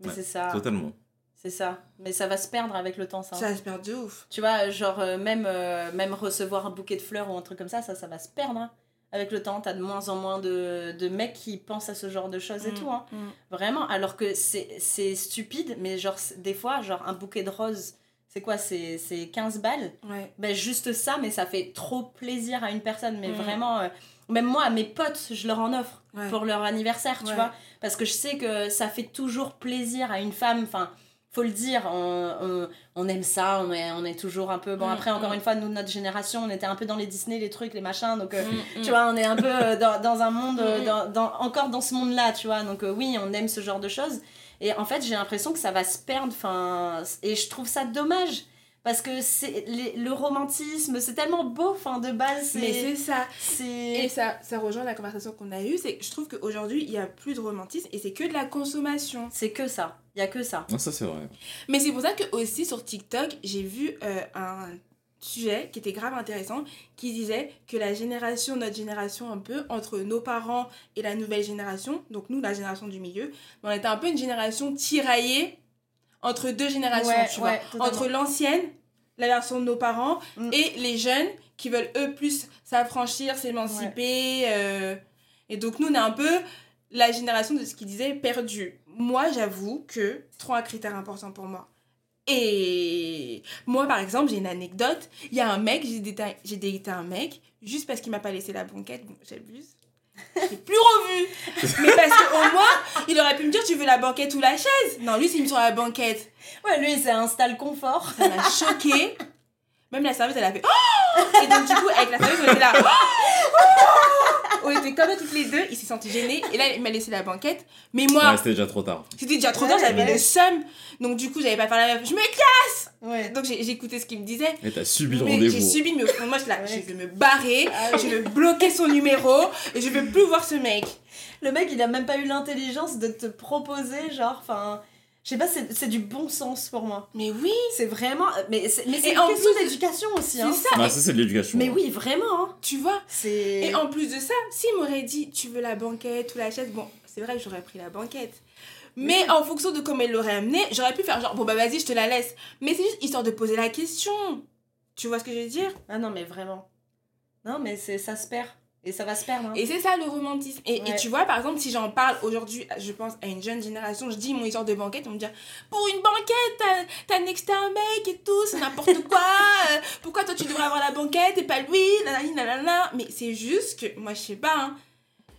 Mais Ouais, c'est ça. Totalement. C'est ça. Mais ça va se perdre avec le temps, ça. Ça va se perdre de ouf. Tu vois, genre, euh, même, euh, même recevoir un bouquet de fleurs ou un truc comme ça, ça, ça va se perdre. hein. Avec le temps, t'as de moins en moins de, de mecs qui pensent à ce genre de choses et Mm, tout. Hein. mm. Vraiment, alors que c'est c'est stupide, mais genre, des fois, genre, un bouquet de roses, c'est quoi C'est c'est 15 balles Ouais. ben juste ça, mais ça fait trop plaisir à une personne. Mais vraiment, euh, même moi, à mes potes, je leur en offre Ouais. pour leur anniversaire, tu Ouais. vois. Parce que je sais que ça fait toujours plaisir à une femme. Enfin, faut le dire, on, on, on aime ça, on est, on est toujours un peu. Bon, Mm, après, encore mm. une fois, nous, notre génération, on était un peu dans les Disney, les trucs, les machins. Donc, euh, Mm, tu vois, on est un peu euh, dans, dans un monde, dans, dans- encore dans ce monde-là, tu vois. Donc, euh, oui, on aime ce genre de choses. Et en fait, j'ai l'impression que ça va se perdre. Enfin, et je trouve ça dommage. Parce que c'est le romantisme, c'est tellement beau, enfin, de base. Mais c'est ça. Et ça, ça rejoint la conversation qu'on a eue, c'est je trouve qu'aujourd'hui, il y a plus de romantisme et c'est que de la consommation. C'est que ça. Il y a que ça. Non, ça c'est vrai. Mais c'est pour ça que aussi sur TikTok, j'ai vu euh, un sujet qui était grave intéressant, qui disait que la génération, notre génération un peu, entre nos parents et la nouvelle génération, donc nous, la génération du milieu, on était un peu une génération tiraillée entre deux générations, Ouais, tu ouais, vois. Entre l'ancienne, la version de nos parents, Mm. et les jeunes qui veulent eux plus s'affranchir, s'émanciper. euh, et donc nous, on est un peu la génération de ce qu'il disait perdu. Moi, j'avoue que c'est trop un critère important pour moi. Et moi, par exemple, j'ai une anecdote. Il y a un mec, j'ai daté un mec, juste parce qu'il m'a pas laissé la banquette. Bon, j'abuse. J'ai plus revu. *laughs* Mais parce qu'au moins, il aurait pu me dire Tu veux la banquette ou la chaise? Non, lui, c'est mis sur la banquette. Ouais, lui, c'est installe confort. Ça m'a choqué. Même la service, elle a fait Oh Et donc, du coup, avec la service, on était là Oh On était comme ça toutes les deux. Il s'est senti gêné. Et là, il m'a laissé la banquette. Mais moi, Ouais, c'était déjà trop tard. c'était déjà trop Ouais, tard, j'avais ouais. le seum. Donc, du coup, j'avais pas parlé à la meuf. Je me casse Ouais. Donc, écouté ce qu'il me disait. Et t'as subi le Mais j'ai rendez-vous. subi, mais au fond de moi, je, suis là, Ouais. je vais me barrer, Ah je vais bloquer son numéro et je vais plus voir ce mec. Le mec, il a même pas eu l'intelligence de te proposer, genre, enfin. Je sais pas, c'est c'est du bon sens pour moi. Mais oui, C'est vraiment. Mais c'est c'est une en question plus, d'éducation aussi, c'est hein. ça. Bah, ça c'est de l'éducation. Mais oui, vraiment, hein. Tu vois C'est. Et en plus de ça, s'il m'aurait dit tu veux la banquette ou la chaise, bon, c'est vrai que j'aurais pris la banquette. Mais en fonction de comment il l'aurait amené, j'aurais pu faire genre bon bah vas-y, je te la laisse. Mais c'est juste histoire de poser la question. Tu vois ce que je veux dire? Ah non, mais vraiment. Non, mais c'est ça se perd. Et ça va se perdre. hein. Et c'est ça le romantisme. Et, et tu vois, par exemple, si j'en parle aujourd'hui, je pense à une jeune génération, je dis mon histoire de banquette, on me dit Pour une banquette, t'as- t'as nexté un mec et tout, c'est n'importe *laughs* quoi. euh, pourquoi toi tu devrais avoir la banquette et pas lui nanani, nanana. Mais c'est juste que, moi je sais pas, hein.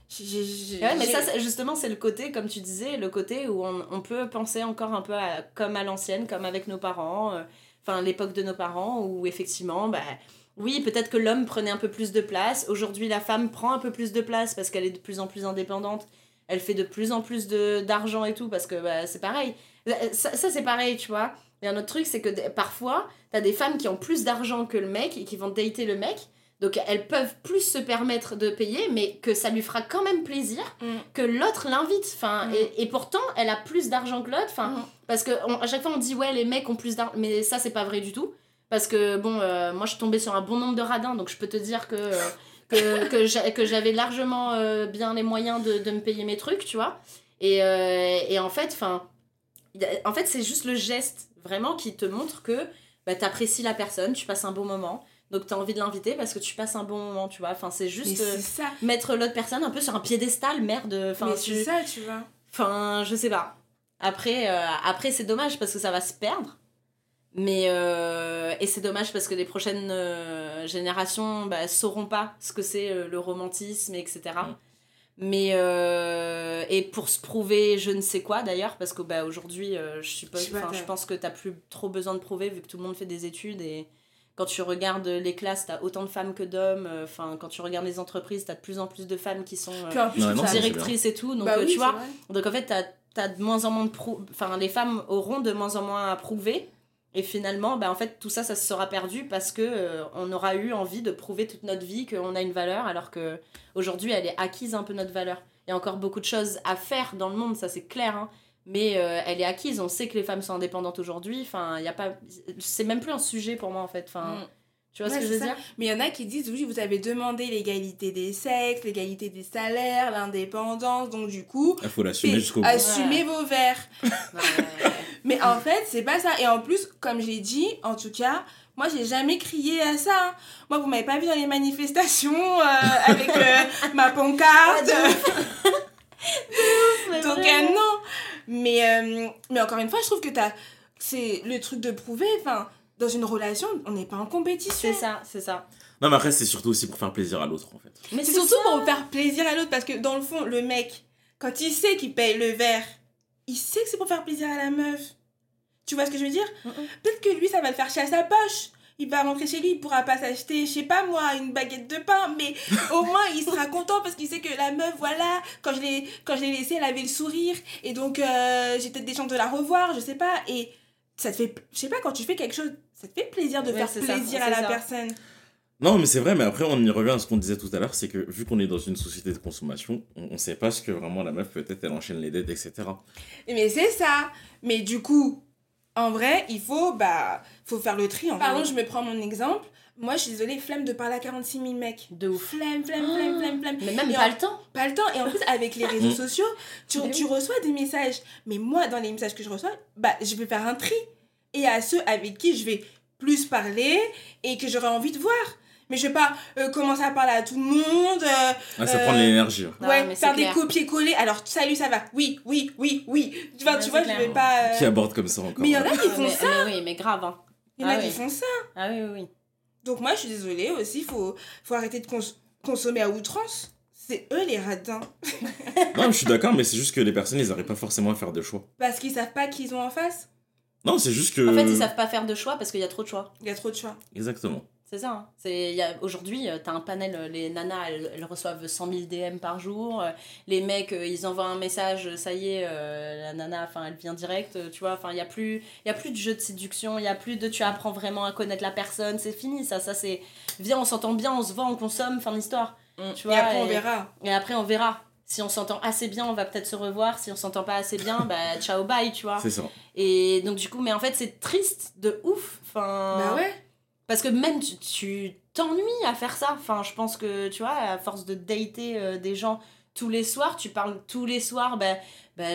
J'ai- j'ai- j'ai- Ouais, mais ça, justement, c'est le côté, comme tu disais, le côté où on, on peut penser encore un peu à- comme à l'ancienne, comme avec nos parents, euh, enfin l'époque de nos parents, où effectivement, bah, oui, peut-être que l'homme prenait un peu plus de place. Aujourd'hui, la femme prend un peu plus de place parce qu'elle est de plus en plus indépendante. Elle fait de plus en plus d'argent et tout, parce que bah, c'est pareil. Euh, Ça, ça, c'est pareil, tu vois. Et un autre truc, c'est que parfois, t'as des femmes qui ont plus d'argent que le mec et qui vont dater le mec. Donc elles peuvent plus se permettre de payer, mais que ça lui fera quand même plaisir Mm. que l'autre l'invite. Enfin, Mm. et, et pourtant, elle a plus d'argent que l'autre. Enfin, Mm. parce que on- à chaque fois on dit ouais les mecs ont plus d'argent, mais ça c'est pas vrai du tout. Parce que bon, euh, moi je suis tombée sur un bon nombre de radins, donc je peux te dire que euh, que, que j'a- que j'avais largement euh, bien les moyens de, de me payer mes trucs, tu vois. Et, et en fait, enfin, en fait c'est juste le geste vraiment qui te montre que bah, t'apprécies la personne, tu passes un bon moment. Donc t'as envie de l'inviter parce que tu passes un bon moment, tu vois. Enfin, c'est juste ça. mettre l'autre personne un peu sur un piédestal, merde. Enfin, mais tu- c'est ça, tu vois. Enfin, je sais pas. Après, euh, après c'est dommage parce que ça va se perdre. Mais euh, et c'est dommage parce que les prochaines euh, générations bah, sauront pas ce que c'est euh, le romantisme, etc. Mm. Mais euh, et pour se prouver je ne sais quoi d'ailleurs parce que bah aujourd'hui euh, je suppose Je pense que t'as plus trop besoin de prouver vu que tout le monde fait des études et quand tu regardes les classes t'as autant de femmes que d'hommes euh, enfin quand tu regardes les entreprises t'as de plus en plus de femmes qui sont euh, plus, non, directrices et tout donc Bah euh, oui, tu vois donc en fait, t'as as de moins en moins de prou... Enfin, les femmes auront de moins en moins à prouver. Et finalement, bah, en fait, tout ça, ça se sera perdu parce que euh, on aura eu envie de prouver toute notre vie qu'on a une valeur, alors que aujourd'hui, elle est acquise un peu notre valeur. Il y a encore beaucoup de choses à faire dans le monde, ça c'est clair. hein. Mais euh, elle est acquise. On sait que les femmes sont indépendantes aujourd'hui. Enfin, il y a pas. C'est même plus un sujet pour moi en fait. Mm. Tu vois Ouais, ce que je veux ça. dire? Mais il y en a qui disent oui, vous avez demandé l'égalité des sexes, l'égalité des salaires, l'indépendance, donc du coup, Il faut l'assumer jusqu'au bout. assumez vos verres. Ouais. *laughs* Mais en fait, c'est pas ça. Et en plus, comme j'ai dit, en tout cas, moi, j'ai jamais crié à ça. hein. Moi, vous m'avez pas vu dans les manifestations euh, *laughs* avec euh, ma pancarte. *laughs* Mais Donc, euh, non. Mais, euh, mais encore une fois, je trouve que t'as. C'est le truc de prouver. Enfin, dans une relation, on n'est pas en compétition. C'est ça, c'est ça. Non, mais après, c'est surtout aussi pour faire plaisir à l'autre, en fait. Mais C'est surtout ça. pour faire plaisir à l'autre parce que dans le fond, le mec, quand il sait qu'il paye le verre, il sait que c'est pour faire plaisir à la meuf. Tu vois ce que je veux dire? Mhm. Peut-être que lui, ça va le faire chier à sa poche. Il va rentrer chez lui, il pourra pas s'acheter, je sais pas moi, une baguette de pain, mais *laughs* au moins il sera content parce qu'il sait que la meuf, voilà, quand je l'ai quand je l'ai laissée, elle avait le sourire et donc euh, j'ai peut-être des chances de la revoir, je sais pas. Et ça te fait, je sais pas, quand tu fais quelque chose, ça te fait plaisir de Ouais, faire ça, plaisir à la ça. personne. Non, mais c'est vrai, mais après, on y revient à ce qu'on disait tout à l'heure, c'est que vu qu'on est dans une société de consommation, on, on sait pas ce que vraiment la meuf, peut-être, elle enchaîne les dettes, etc. Mais c'est ça. Mais du coup, en vrai, il faut, bah, faut faire le tri. En Pardon, je me prends mon exemple. Moi, je suis désolée, flemme de parler à 46 000 mecs. De ouf. Flemme, flemme, flemme, flemme, flemme. Mais même Et pas en- le temps. Pas le temps. Et en plus, avec les *laughs* réseaux sociaux, tu, Mais tu reçois des messages. Mais moi, dans les messages que je reçois, bah, je vais faire un tri. Et à ceux avec qui je vais plus parler et que j'aurais envie de voir. Mais je vais pas euh, commencer à parler à tout le monde. euh, Ah, ça Euh, prend de l'énergie. hein. Ouais, mais faire des copier-coller. Alors, salut, ça va. Oui, oui, oui, oui. Tu vois, je vais pas. euh, Qui aborde comme ça encore Mais il y en a qui Ouais, font mais, ça. mais oui, mais grave. Hein. Il y en a Ah qui font ça. Ah oui, oui, oui. Donc moi, je suis désolée aussi, faut, faut arrêter de cons- consommer à outrance. C'est eux les radins. *laughs* Non, je suis d'accord, mais c'est juste que les personnes, ils n'arrivent pas forcément à faire de choix. Parce qu'ils savent pas qui ils ont en face. Non, c'est juste que. En fait, ils savent pas faire de choix parce qu'il y a trop de choix. Il y a trop de choix. Exactement. C'est ça. Hein. C'est, il y a, aujourd'hui, euh, t'as un panel, euh, les nanas, elles, elles reçoivent 100 000 DM par jour. euh, Les mecs, ils envoient un message, ça y est, euh, la nana, enfin, elle vient direct, tu vois. Enfin, il y a plus, il y a plus de jeu de séduction, il y a plus de tu apprends vraiment à connaître la personne, c'est fini, ça. Ça, c'est, viens, on s'entend bien, on se vend, on consomme, fin. Tu vois, et après, on verra. Et après, on verra. Si on s'entend assez bien, on va peut-être se revoir. Si on s'entend pas assez bien, bah, *laughs* ciao, bye, tu vois. C'est ça. Et donc, du coup, mais en fait, c'est triste de ouf. Enfin, Bah ouais. Parce que même tu- tu t'ennuies à faire ça. Enfin, je pense que, tu vois, à force de dater euh, des gens tous les soirs, tu parles tous les soirs, bah,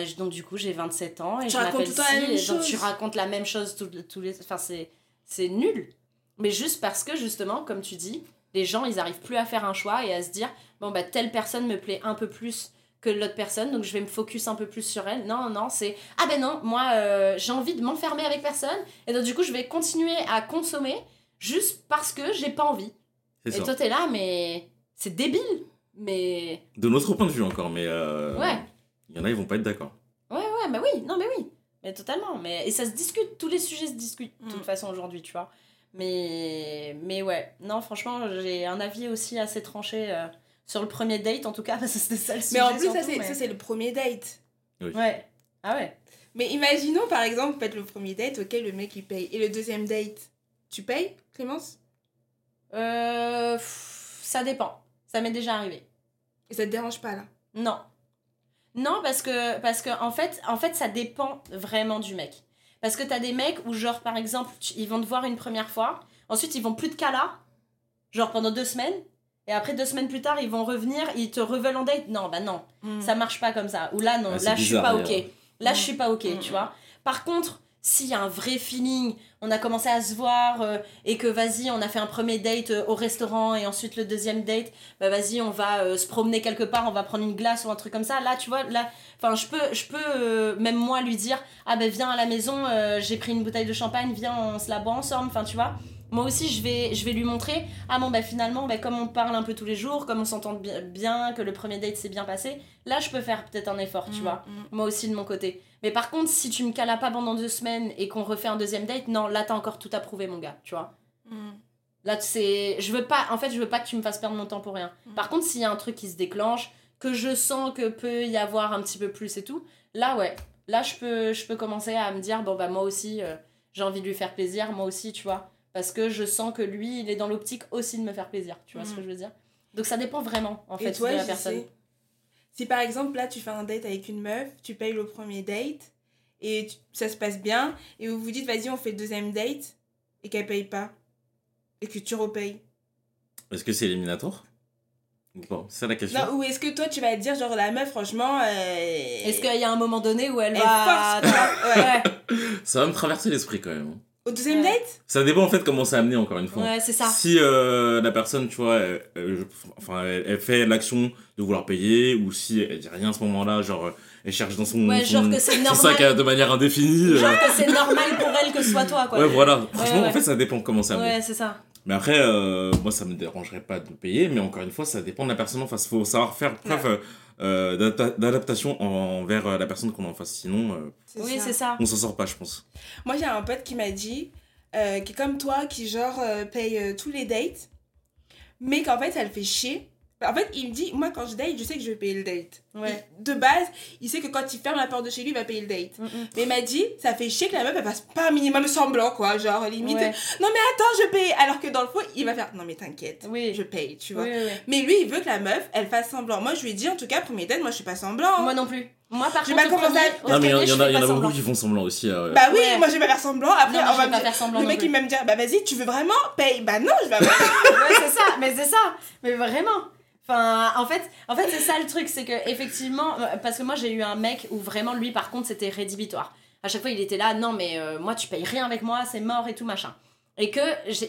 je- donc du coup, j'ai 27 ans et Tu je m'appelle et donc tu racontes la même chose tous, les... Enfin, c'est, c'est nul. Mais juste parce que, justement, comme tu dis, les gens, ils arrivent plus à faire un choix et à se dire, bon, bah, telle personne me plaît un peu plus que l'autre personne, donc je vais me focus un peu plus sur elle. Non, non, c'est, ah ben non, moi, euh, j'ai envie de m'enfermer avec personne, et donc du coup, je vais continuer à consommer juste parce que j'ai pas envie. C'est Et ça. toi, t'es là, mais c'est débile. Mais De notre point de vue encore, mais. euh, Ouais. Il y en a, ils vont pas être d'accord. ouais, ouais, bah oui, non, mais oui, mais totalement. Mais et ça se discute, tous les sujets se discutent de toute Mm. façon aujourd'hui, tu vois. Mais mais ouais, non, franchement, j'ai un avis aussi assez tranché euh, sur le premier date en tout cas *laughs* parce que c'était ça le sujet. Mais en plus, ça, c'est mais- ça, c'est le premier date. Ouais. Ah ouais. Mais imaginons, par exemple, faites le premier date, ok, le mec, il paye. Et le deuxième date, tu payes, Clémence Euh, pff, ça dépend. Ça m'est déjà arrivé. Et ça te dérange pas, là? Non. Non, parce que, parce que en, fait, en fait, ça dépend vraiment du mec. Parce que t'as des mecs où, genre, par exemple, tu- ils vont te voir une première fois, ensuite, ils vont plus de cas là, genre pendant deux semaines, et après, deux semaines plus tard, ils vont revenir, ils te reveulent en date. Non, bah non, ça marche pas comme ça. Ou là, non, Ah, là, je suis pas ok. Là, Mm. je suis pas ok, Mm. tu vois. Par contre, s'il y a un vrai feeling, on a commencé à se voir euh, et que vas-y, on a fait un premier date euh, au restaurant et ensuite le deuxième date, bah vas-y, on va euh, se promener quelque part, on va prendre une glace ou un truc comme ça. Là, tu vois, là, enfin, je peux, je peux même moi lui dire, ah ben viens à la maison, j'ai pris une bouteille de champagne, viens, on se la boit ensemble. Enfin, tu vois. Moi aussi je vais, je vais lui montrer, ah bon bah finalement, bah, comme on parle un peu tous les jours, comme on s'entend bi- bien, que le premier date s'est bien passé, là je peux faire peut-être un effort, tu Mm, vois. mm. Moi aussi de mon côté. Mais par contre, si tu me cales pas pendant deux semaines et qu'on refait un deuxième date, non, là t'as encore tout approuvé mon gars, tu vois. Mm. Là, c'est. Je veux pas. En fait, je veux pas que tu me fasses perdre mon temps pour rien. Par contre, s'il y a un truc qui se déclenche, que je sens que peut y avoir un petit peu plus et tout, là, ouais. Là, je peux, je peux commencer à me dire, bon, bah, moi aussi, euh, j'ai envie de lui faire plaisir, moi aussi, tu vois. Parce que je sens que lui, il est dans l'optique aussi de me faire plaisir. Tu vois ce Mm. que je veux dire? Donc, ça dépend vraiment, en Et fait, toi, de la personne. sais, si par exemple là tu fais un date avec une meuf, tu payes le premier date et tu- ça se passe bien et vous vous dites vas-y on fait le deuxième date et qu'elle paye pas et que tu repayes. Est-ce que c'est éliminatoire? Ou pas? C'est la question. Non, ou est-ce que toi tu vas te dire genre la meuf franchement euh, Est-ce qu'il y a un moment donné où elle, elle va. force ouais. Ouais, *laughs* Ça va me traverser l'esprit quand même. Au deuxième Ouais. date? Ça dépend en fait comment c'est amené encore une fois. ouais c'est ça. Si euh, la personne, tu vois, elle, elle- enfin, elle, elle fait l'action de vouloir payer, ou si elle dit rien à ce moment-là, genre euh, elle cherche dans son, Ouais, son, genre que c'est son sac à- de manière indéfinie. euh, Genre que c'est normal pour elle que ce soit toi, quoi. ouais, voilà. Franchement, ouais. en fait, ça dépend comment c'est amené. Ouais, c'est ça. Mais après, euh, moi, ça me dérangerait pas de payer, mais encore une fois, ça dépend de la personne en face. Faut savoir faire preuve euh, d'adapta- d'adaptation envers euh, la personne qu'on a en face. Sinon, euh, C'est Oui, ça. c'est ça. on s'en sort pas, je pense. Moi, j'ai un pote qui m'a dit, euh, qui est comme toi, qui genre euh, paye euh, tous les dates, mais qu'en fait, ça le fait chier. En fait, il me dit, moi, quand je date, je sais que je vais payer le date. Ouais. Il- de base, il sait que quand il ferme la porte de chez lui, il va payer le date. Mm, mm. Mais il m'a dit, ça fait chier que la meuf, elle fasse pas un minimum semblant, quoi. Genre, limite, Ouais. non, mais attends, je paye. Alors que dans le fond, il va faire, non, mais t'inquiète, Oui. je paye, tu vois. Oui, oui, oui. Mais lui, il veut que la meuf, elle fasse semblant. Moi, je lui ai dit, en tout cas, premier date, moi, je suis pas semblant. Moi non plus. Moi, par contre, pas commencé à- Non, mais il y en- a, fais il y en pas a beaucoup qui font semblant aussi. euh, Bah oui, Ouais. moi, je vais pas faire semblant. Après, Non, mais on je va me pas dire- semblant le non mec, il va me dire, bah vas-y, tu veux vraiment Paye. Bah non, je vais *laughs* avoir. ouais, c'est ça, mais c'est ça. Mais vraiment. Enfin, en fait, en fait c'est ça le truc, c'est que effectivement, parce que moi j'ai eu un mec où vraiment lui par contre c'était rédhibitoire. À chaque fois il était là, non mais euh, moi tu payes rien avec moi, c'est mort et tout machin. Et que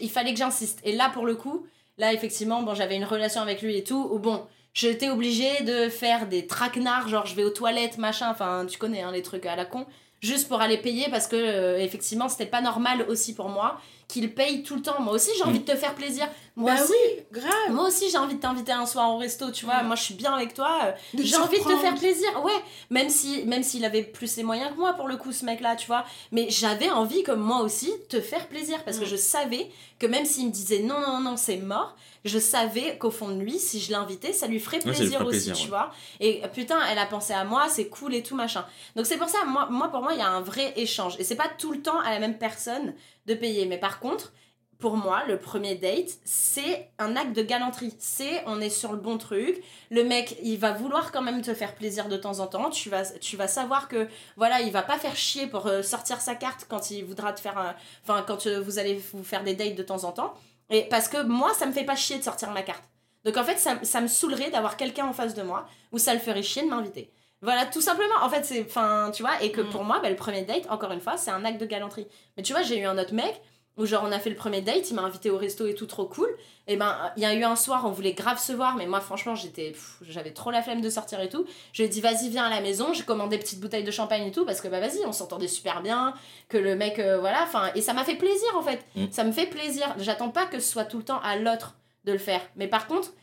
il fallait que j'insiste. Et là pour le coup, là effectivement, bon j'avais une relation avec lui et tout, où bon, j'étais obligée de faire des traquenards, genre je vais aux toilettes machin, enfin tu connais hein, les trucs à la con, juste pour aller payer parce que euh, effectivement c'était pas normal aussi pour moi qu'il paye tout le temps. Moi aussi j'ai envie de te faire plaisir. Moi Bah aussi, oui, grave. moi aussi j'ai envie de t'inviter un soir au resto, tu vois. Mm. Moi je suis bien avec toi. De J'ai envie de te faire plaisir, ouais. Même si même s'il avait plus les moyens que moi pour le coup ce mec là, tu vois. Mais j'avais envie comme moi aussi te faire plaisir parce que Mm. je savais que même s'il me disait non non non c'est mort, je savais qu'au fond de lui si je l'invitais ça lui ferait Ouais, ça lui plaisir aussi, plaisir, tu ouais. vois. Et putain elle a pensé à moi, c'est cool et tout machin. Donc c'est pour ça moi moi pour moi il y a un vrai échange et c'est pas tout le temps à la même personne de payer. Mais par contre pour moi, le premier date, c'est un acte de galanterie. C'est, on est sur le bon truc. Le mec, il va vouloir quand même te faire plaisir de temps en temps. Tu vas, tu vas savoir que, voilà, il va pas faire chier pour euh, sortir sa carte quand il voudra te faire un... Enfin, quand euh, vous allez vous faire des dates de temps en temps. Et parce que moi, ça me fait pas chier de sortir ma carte. Donc en fait, ça, ça me saoulerait d'avoir quelqu'un en face de moi où ça le ferait chier de m'inviter. Voilà, tout simplement. En fait, c'est. Enfin, tu vois, et que Mm. pour moi, bah, le premier date, encore une fois, c'est un acte de galanterie. Mais tu vois, j'ai eu un autre mec où, genre, on a fait le premier date, il m'a invité au resto et tout, trop cool. Et ben, il y a eu un soir, on voulait grave se voir, mais moi, franchement, j'étais. J'avais trop la flemme de sortir et tout. Je lui ai dit, vas-y, viens à la maison. J'ai commandé des petites bouteilles de champagne et tout, parce que, bah, vas-y, on s'entendait super bien. Que le mec, euh, voilà. Enfin, et ça m'a fait plaisir, en fait. Mm. Ça me fait plaisir. J'attends pas que ce soit tout le temps à l'autre de le faire. Mais par contre,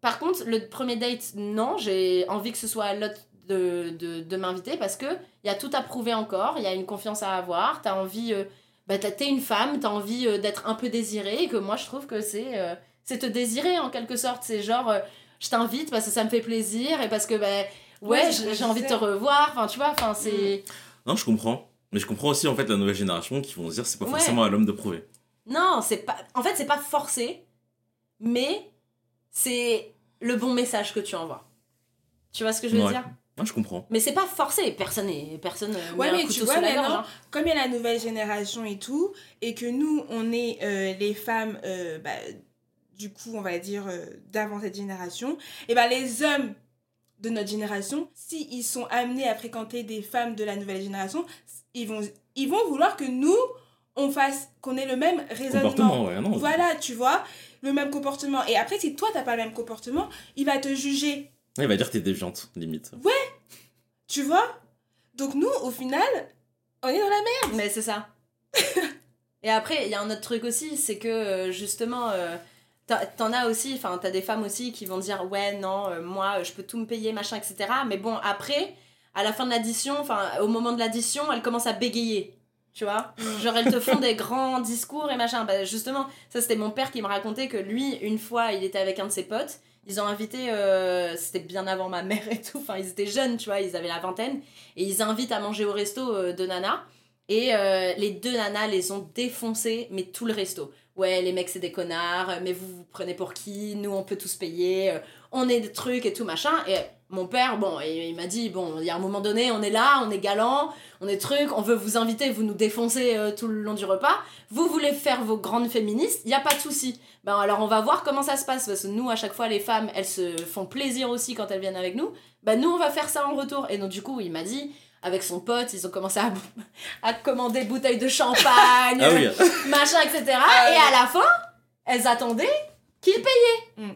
par contre, le premier date, non, j'ai envie que ce soit à l'autre de, de, de m'inviter parce que il y a tout à prouver encore, il y a une confiance à avoir, t'as envie, euh, bah t'es une femme, t'as envie euh, d'être un peu désirée et que moi je trouve que c'est euh, c'est te désirer en quelque sorte, c'est genre euh, je t'invite parce que ça me fait plaisir et parce que bah ouais, j'ai envie de te revoir, enfin tu vois, enfin c'est Non, je comprends. Mais je comprends aussi en fait la nouvelle génération qui vont se dire c'est pas Ouais. forcément à l'homme de prouver. non, c'est pas en fait c'est pas forcé mais c'est le bon message que tu envoies. Tu vois ce que je veux Ouais. dire? Non, je comprends. Mais c'est pas forcé, personne est personne euh, Ouais, mais un tu vois, gorge. maintenant, hein. Comme il y a la nouvelle génération et tout, et que nous, on est euh, les femmes, euh, bah, du coup, on va dire, euh, d'avant cette génération, et ben les hommes de notre génération, s'ils sont amenés à fréquenter des femmes de la nouvelle génération, ils vont, ils vont vouloir que nous, on fasse, qu'on ait le même raisonnement. Comportement, ouais, non. Voilà, tu vois, le même comportement. Et après, si toi, t'as pas le même comportement, il va te juger. Il va dire que t'es déviante, limite. Tu vois? Donc nous, au final, on est dans la merde. Mais c'est ça. *laughs* Et après, il y a un autre truc aussi, c'est que euh, justement, euh, t'en as aussi, enfin, t'as des femmes aussi qui vont dire ouais, non, euh, moi, je peux tout me payer, machin, etc. Mais bon, après, à la fin de l'addition, enfin, au moment de l'addition, elles commencent à bégayer. Tu vois? Genre, elles te font des grands discours et machin. Bah, justement, ça, c'était mon père qui me racontait que lui, une fois, il était avec un de ses potes. Ils ont invité, euh, c'était bien avant ma mère et tout, enfin ils étaient jeunes, tu vois, ils avaient la vingtaine, et ils invitent à manger au resto euh, de Nana, et euh, les deux nanas les ont défoncés, mais tout le resto. Ouais, les mecs c'est des connards, mais vous vous prenez pour qui? Nous on peut tous payer, on est des trucs et tout machin. Et mon père, bon, il, il m'a dit bon, il y a un moment donné, on est là, on est galant, on est truc, on veut vous inviter, vous nous défoncez euh, tout le long du repas. Vous voulez faire vos grandes féministes, il y a pas de souci. Ben alors on va voir comment ça se passe parce que nous à chaque fois les femmes elles se font plaisir aussi quand elles viennent avec nous. Ben nous on va faire ça en retour. Et donc du coup il m'a dit avec son pote ils ont commencé à, *laughs* à commander bouteilles de champagne, Ah oui. machin etc. Ah et à la fin elles attendaient qu'il payait. Mm.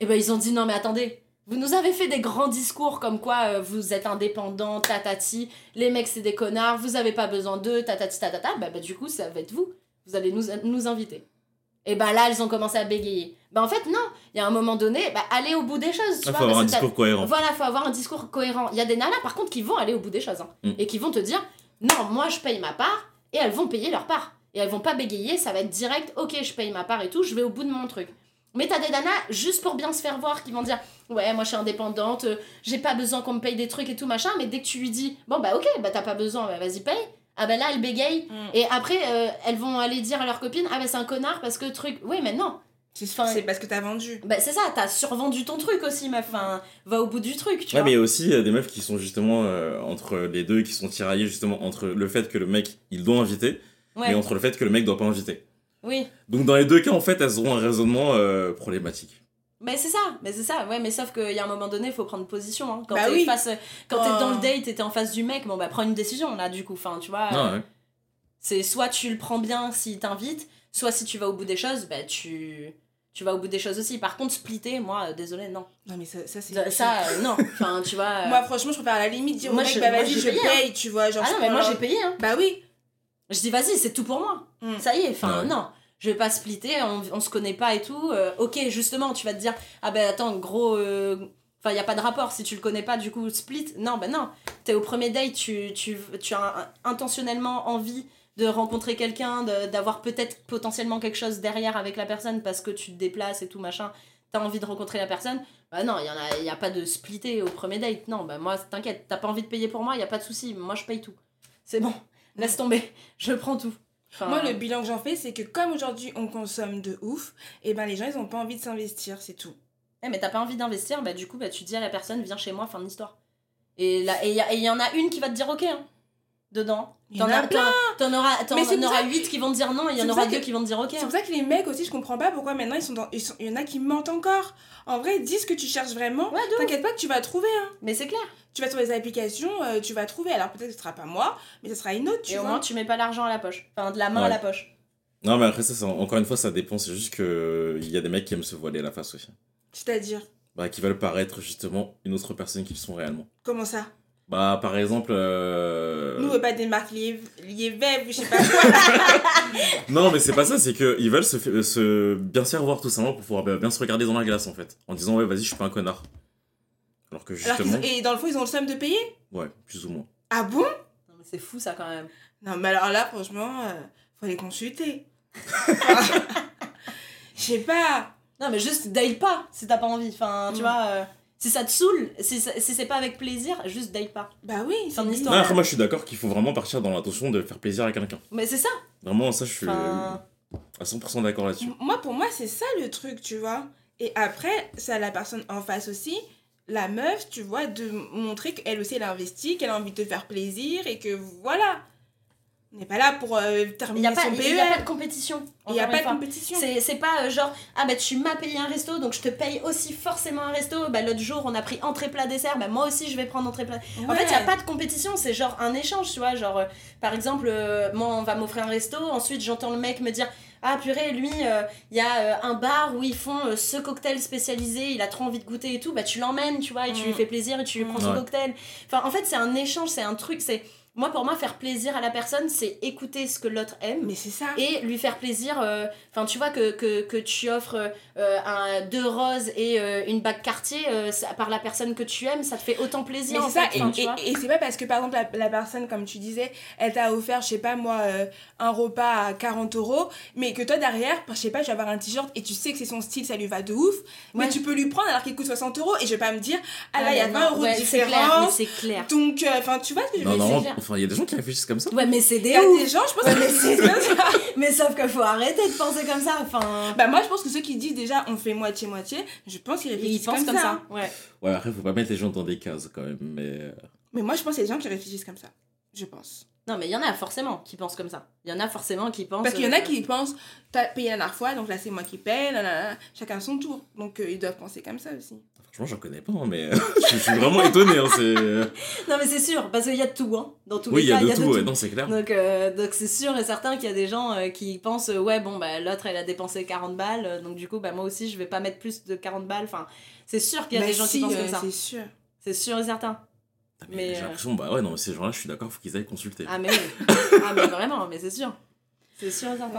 Et ben ils ont dit non mais attendez. Vous nous avez fait des grands discours comme quoi euh, vous êtes indépendant, tatati, les mecs c'est des connards, vous avez pas besoin d'eux, tatati tatata, bah, bah du coup ça va être vous, vous allez nous, nous inviter. Et bah là elles ont commencé à bégayer. Bah en fait non, il y a un moment donné, bah allez au bout des choses, tu Il vois. faut avoir un discours cohérent. Voilà, faut avoir un discours cohérent. Il y a des nanas par contre qui vont aller au bout des choses hein, Mm. et qui vont te dire non, moi je paye ma part et elles vont payer leur part. Et elles vont pas bégayer, ça va être direct, ok, je paye ma part et tout, je vais au bout de mon truc. Mais t'as des nanas, juste pour bien se faire voir, qui vont dire Ouais, moi je suis indépendante, euh, j'ai pas besoin qu'on me paye des trucs et tout machin, mais dès que tu lui dis Bon bah ok, bah t'as pas besoin, bah vas-y paye. Ah bah là elle bégaye. Mm. Et après, euh, elles vont aller dire à leur copine Ah bah c'est un connard parce que truc. Oui, mais non. C'est Enfin, c'est parce que t'as vendu. Bah c'est ça, t'as survendu ton truc aussi, meuf. Enfin, va au bout du truc, tu Ouais, vois. mais il y a aussi euh, des meufs qui sont justement euh, entre les deux, qui sont tiraillées justement entre le fait que le mec il doit inviter, Ouais, et entre le fait que le mec doit pas inviter. Oui. Donc dans les deux cas, en fait, elles auront un raisonnement euh, problématique. Mais c'est ça, mais c'est ça, ouais, mais sauf qu'il y a un moment donné, il faut prendre position. Hein. Quand Bah t'es oui. face, quand Oh. t'es dans le date et t'es en face du mec, bon bah prends une décision là, du coup, enfin, tu vois. Ah euh, ouais. C'est soit tu le prends bien s'il t'invite, soit si tu vas au bout des choses, bah tu, tu vas au bout des choses aussi. Par contre, splitter, moi, euh, désolé, non. Non, mais ça, ça c'est. Ça, ça, euh, non. Enfin, tu vois. euh, Moi, franchement, je préfère à la limite dire au Moi, mec, je- bah vas-y, je hein. paye, tu vois. Genre, Ah je non, mais moi j'ai payé, hein. Bah oui. Je dis, vas-y, c'est tout pour moi. Mm. Ça y est, enfin, Ouais. non. Je vais pas splitter, on, on se connaît pas et tout. euh, ok, justement, tu vas te dire, ah ben attends, gros. euh, Enfin, il y a pas de rapport. Si tu le connais pas, du coup, split. Non, ben non. T'es au premier date, tu, tu, tu as intentionnellement envie de rencontrer quelqu'un, de- d'avoir peut-être potentiellement quelque chose derrière avec la personne parce que tu te déplaces et tout, machin. T'as envie de rencontrer la personne. Bah non, il y, en a, y a pas de splitter au premier date. Non, bah moi, t'inquiète, t'as pas envie de payer pour moi, y a pas de souci. Moi, je paye tout. C'est bon. Laisse tomber. Je prends tout. Enfin, Moi, le bilan que j'en fais, c'est que comme aujourd'hui on consomme de ouf, et ben les gens ils ont pas envie de s'investir, c'est tout. Eh, mais t'as pas envie d'investir, bah du coup, bah, tu dis à la personne, viens chez moi, fin de l'histoire. Et là, et il y, a- et y en a une qui va te dire ok, hein, dedans. Il y en T'en auras, ça- 8 qui vont te dire non, et il y en aura ça deux que- qui vont te dire ok. C'est pour ça que les mecs aussi, je comprends pas pourquoi maintenant ils sont dans. ils sont- Il y en a qui mentent encore. En vrai, dis ce que tu cherches vraiment. Ouais. T'inquiète pas que tu vas trouver. Hein. Mais c'est clair. Tu vas sur les applications, euh, tu vas trouver. Alors peut-être que ce sera pas moi, mais ce sera une autre, tu et au vois. moins, tu mets pas l'argent à la poche. Enfin, de la main à la poche. Non, mais après, ça, ça, encore une fois, ça dépend. C'est juste que il y a des mecs qui aiment se voiler la face aussi. C'est-à-dire, Bah, qui veulent paraître justement une autre personne qu'ils sont réellement. comment ça? Bah, par exemple. euh, Nous, on veut pas des marques liées, liées Vev, je sais pas quoi. *laughs* Non, mais c'est pas ça, c'est qu'ils veulent se, se bien se faire voir tout simplement pour pouvoir bien se regarder dans la glace en fait. En disant, ouais, vas-y, je suis pas un connard. Alors que Alors justement. ont- Et dans le fond, ils ont le somme de payer? Ouais, plus ou moins. Ah bon? Non, mais c'est fou ça quand même. Non, mais alors là, franchement, euh, faut les consulter. *laughs* Je sais pas. Non, mais juste date pas si t'as pas envie. Enfin, tu Mm. vois, euh, si ça te saoule, si, ça- si c'est pas avec plaisir, juste date pas. Bah oui, c'est de l'histoire. Non, après, moi, je suis d'accord qu'il faut vraiment partir dans l'intention de faire plaisir à quelqu'un. Mais c'est ça. Vraiment, ça, je suis Enfin, à 100% d'accord là-dessus. Moi, pour moi, c'est ça le truc, tu vois. Et après, c'est à la personne en face aussi, la meuf, tu vois, de montrer qu'elle aussi, elle a investi, qu'elle a envie de te faire plaisir et que voilà. On n'est pas là pour euh, y terminer a pas, son il y a pas de PER. compétition. Il n'y a pas de compétition. C'est, c'est pas euh, genre, ah bah tu m'as payé un resto, donc je te paye aussi forcément un resto. Bah l'autre jour, on a pris entrée plat dessert, bah moi aussi je vais prendre entrée plat. En fait, il y a Ouais. pas de compétition, c'est genre un échange, tu vois. Genre, euh, par exemple, euh, moi on va m'offrir un resto, ensuite j'entends le mec me dire, ah purée, lui, euh, il y a euh, un bar où ils font euh, ce cocktail spécialisé, il a trop envie de goûter et tout, bah tu l'emmènes, tu vois, et tu Mm. lui fais plaisir et tu lui prends son Ouais. cocktail. Enfin, en fait, c'est un échange, c'est un truc, c'est. Moi, pour moi, faire plaisir à la personne, c'est écouter ce que l'autre aime. Mais c'est ça. Et lui faire plaisir, euh, enfin tu vois que, que, que tu offres euh, un, deux roses et euh, une bague quartier par la personne que tu aimes, ça te fait autant plaisir. Mais en ça, fait, et, tu et- vois. et c'est pas parce que par exemple la, la personne, comme tu disais, elle t'a offert, je sais pas moi, euh, un repas à 40 euros, mais que toi derrière, je sais pas, tu vas avoir un t-shirt et tu sais que c'est son style, ça lui va de ouf, mais Ouais. tu peux lui prendre alors qu'il coûte 60 euros et je vais pas me dire, ah là il y a mais 20 non, euros ouais, de c'est clair, mais différence. c'est clair. Donc, euh, enfin, tu vois ce que je Non, veux non, clair. Enfin, il y a des gens qui réfléchissent comme ça. Ouais, mais c'est Il des y a ouf. des gens, je pense que *laughs* c'est comme ça. Mais sauf qu'il faut arrêter de penser comme ça. Enfin, Bah moi je pense que ceux qui disent déjà on fait moitié-moitié, je pense qu'ils ils réfléchissent pensent comme, ça. Ouais. Ouais, après, faut pas mettre les gens dans des cases quand même. Mais euh, Mais moi je pense qu'il y a des gens qui réfléchissent comme ça. Je pense. Non, mais il y en a forcément qui pensent comme ça. Il y en a forcément qui pensent. Parce qu'il y en a euh, qui pensent, t'as payé la dernière fois, donc là c'est moi qui paye, nanana, chacun son tour. Donc euh, ils doivent penser comme ça aussi. Franchement, j'en connais pas, hein, mais *laughs* je suis vraiment étonné. Hein, c'est... Non, mais c'est sûr, parce qu'il y a de tout, hein. Dans tous Oui, les il y a cas, de tout, ouais, non, c'est clair. Donc, euh, donc c'est sûr et certain qu'il y a des gens euh, qui pensent euh, ouais bon bah l'autre elle a dépensé 40 balles euh, donc du coup bah moi aussi je vais pas mettre plus de 40 balles enfin c'est sûr qu'il y a Bah des gens si, qui pensent euh, comme ça C'est sûr. c'est sûr et certain Mais, mais, j'ai euh, l'impression, bah ouais, non, mais ces gens-là, je suis d'accord, faut qu'ils aillent consulter. ah mais oui *coughs* ah mais vraiment mais c'est sûr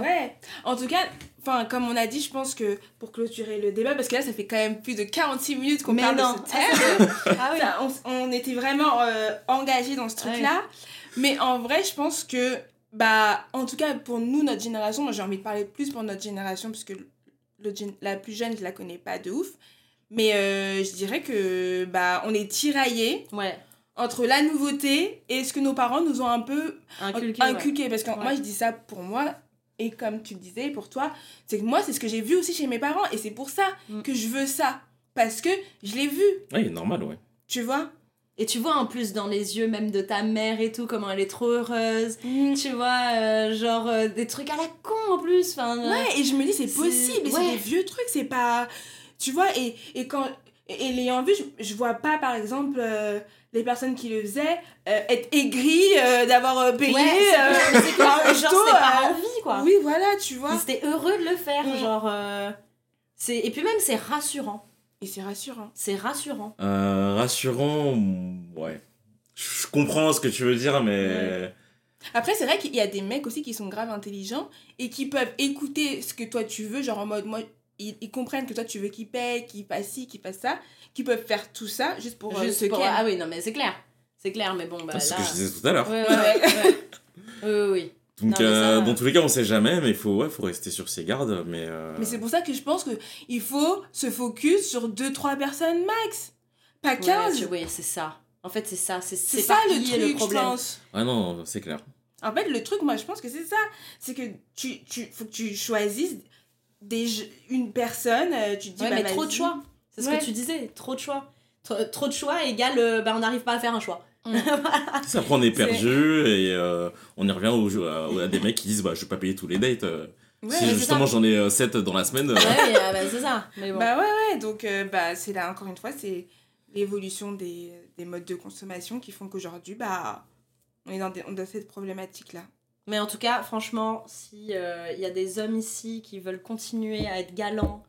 Ouais. En tout cas, enfin comme on a dit, je pense que pour clôturer le débat, parce que là ça fait quand même plus de 46 minutes qu'on parle non. de ce thème. ah oui Ça, on, on était vraiment euh, engagés dans ce truc-là. Mais en vrai, je pense que, bah, en tout cas, pour nous, notre génération, moi j'ai envie de parler plus pour notre génération, parce que le, la plus jeune, je la connais pas de ouf. Mais euh, je dirais que, bah, on est tiraillés ouais entre la nouveauté et ce que nos parents nous ont un peu inculqué ouais. Parce que Ouais. moi, je dis ça pour moi. Et comme tu le disais, pour toi, c'est que moi, c'est ce que j'ai vu aussi chez mes parents. Et c'est pour ça Mm. que je veux ça. Parce que je l'ai vu, Ouais, normal, ouais. tu vois? et tu vois en plus dans les yeux même de ta mère et tout comment elle est trop heureuse tu vois euh, genre euh, des trucs à la con en plus enfin euh, Ouais, et je me dis, c'est possible, c'est ouais. des vieux trucs, c'est pas. Tu vois, et, et quand. Et, et l'ayant vu, je, je vois pas, par exemple, euh, les personnes qui le faisaient euh, être aigries euh, d'avoir euh, payé. ouais, c'est euh, *laughs* genre c'était par envie quoi Oui, voilà, tu vois. Ils étaient heureux de le faire, Mm. genre. euh, c'est... Et puis même, c'est rassurant. Et c'est rassurant. C'est rassurant. Euh, rassurant, mm, ouais. Je comprends ce que tu veux dire, mais. Après, c'est vrai qu'il y a des mecs aussi qui sont grave intelligents et qui peuvent écouter ce que toi tu veux, genre en mode, moi, ils, ils comprennent que toi tu veux qu'ils payent, qu'ils fassent ci, qu'ils fassent ça, qui peuvent faire tout ça juste pour euh, Juste pour- ken. Ah oui, non, mais c'est clair. C'est clair, mais bon, bah Ah, c'est ce que je disais tout à l'heure. Ouais, ouais, ouais. ouais. *laughs* Oui, oui, oui. Donc, Non, euh, ça- dans tous les cas, on sait jamais, mais il faut, ouais, faut rester sur ses gardes. Mais, euh, Mais c'est pour ça que je pense qu'il faut se focus sur 2-3 personnes max, pas 15. Ouais, tu- oui, c'est ça. En fait, c'est ça. C'est, ça le truc, je problème. pense. Ah non, c'est clair. En fait, le truc, moi, je pense que c'est ça. C'est que tu, tu faut que tu choisisses des, une personne, euh, tu te dis, Ouais, bah, mais trop de choix. C'est ce Ouais. que tu disais. Trop de choix. Trop, trop de choix égale, euh, bah, on n'arrive pas à faire un choix. *laughs* Ça, après, on est C'est- perdu et euh, on y revient au, à, à des mecs qui disent bah, Je vais pas payer tous les dates. euh, Ouais, si justement ça. j'en ai 7 dans la semaine. Ouais, euh, bah, c'est ça. Mais bon. Bah ouais, ouais, donc euh, bah, c'est là, encore une fois, c'est l'évolution des, des modes de consommation qui font qu'aujourd'hui, bah, on est dans, des, dans cette problématique-là. Mais en tout cas, franchement, si il y a des hommes ici qui veulent continuer à être galants,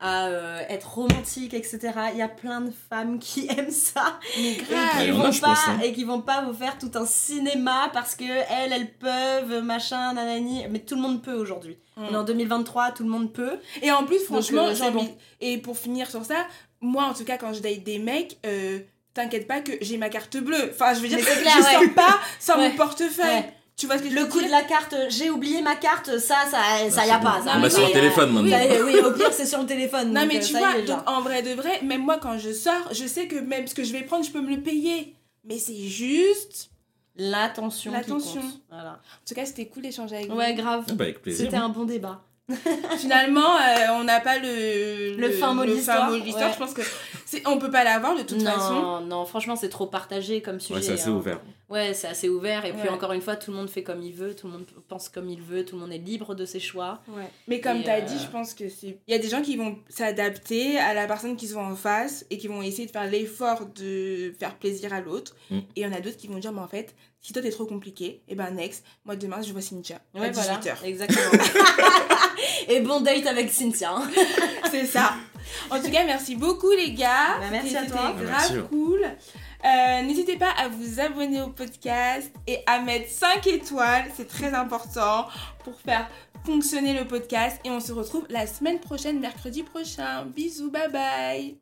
à euh, être romantiques, etc., il y a plein de femmes qui *laughs* aiment ça Mais et grave qui vont pas pense, hein. et qui vont pas vous faire tout un cinéma parce que elles, elles peuvent, machin, nanani. Mais tout le monde peut aujourd'hui. On est en 2023, tout le monde peut. Et en plus, franchement, euh, bon. Et pour finir sur ça, moi, en tout cas, quand je date des mecs, euh, t'inquiète pas que j'ai ma carte bleue. Enfin, je veux dire, c'est je clair, ouais. sors pas sans Ouais. mon portefeuille. Ouais. Tu vois ce que je Le coup dire de la carte, j'ai oublié ma carte, ça, ça, ça y a pas. Ça, On l'a oui, sur le téléphone oui, maintenant. oui, au pire, c'est sur le téléphone. Non, donc, mais euh, tu ça vois, est, genre. donc en vrai de vrai, même moi, quand je sors, je sais que même ce que je vais prendre, je peux me le payer. Mais c'est juste. L'attention. L'attention. Voilà. En tout cas, c'était cool d'échanger avec vous. Ouais, grave. ah bah, avec plaisir. C'était un bon débat. *laughs* Finalement, euh, on n'a pas le, Le fin mot de l'histoire, ouais. Je pense que c'est, on peut pas l'avoir de toute non, façon. non, franchement, c'est trop partagé comme sujet. Ouais, c'est assez hein. ouvert. Ouais, c'est assez ouvert. Et puis encore une fois, tout le monde fait comme il veut, tout le monde pense comme il veut, tout le monde est libre de ses choix. Ouais. Mais comme tu as euh, dit, je pense que c'est. Il y a des gens qui vont s'adapter à la personne qui sont en face et qui vont essayer de faire l'effort de faire plaisir à l'autre. Mm. Et il y en a d'autres qui vont dire, mais en fait, si toi t'es trop compliqué, et ben next, moi demain je vois Cynthia à Ouais, voilà. 18h. Exactement. *laughs* et bon date avec Cynthia. hein. *laughs* C'est ça. En tout cas, merci beaucoup les gars. Bah, merci C'était- à toi. C'était Merci. grave cool. Euh, N'hésitez pas à vous abonner au podcast et à mettre 5 étoiles, c'est très important pour faire fonctionner le podcast. Et on se retrouve la semaine prochaine, mercredi prochain. Bisous, bye bye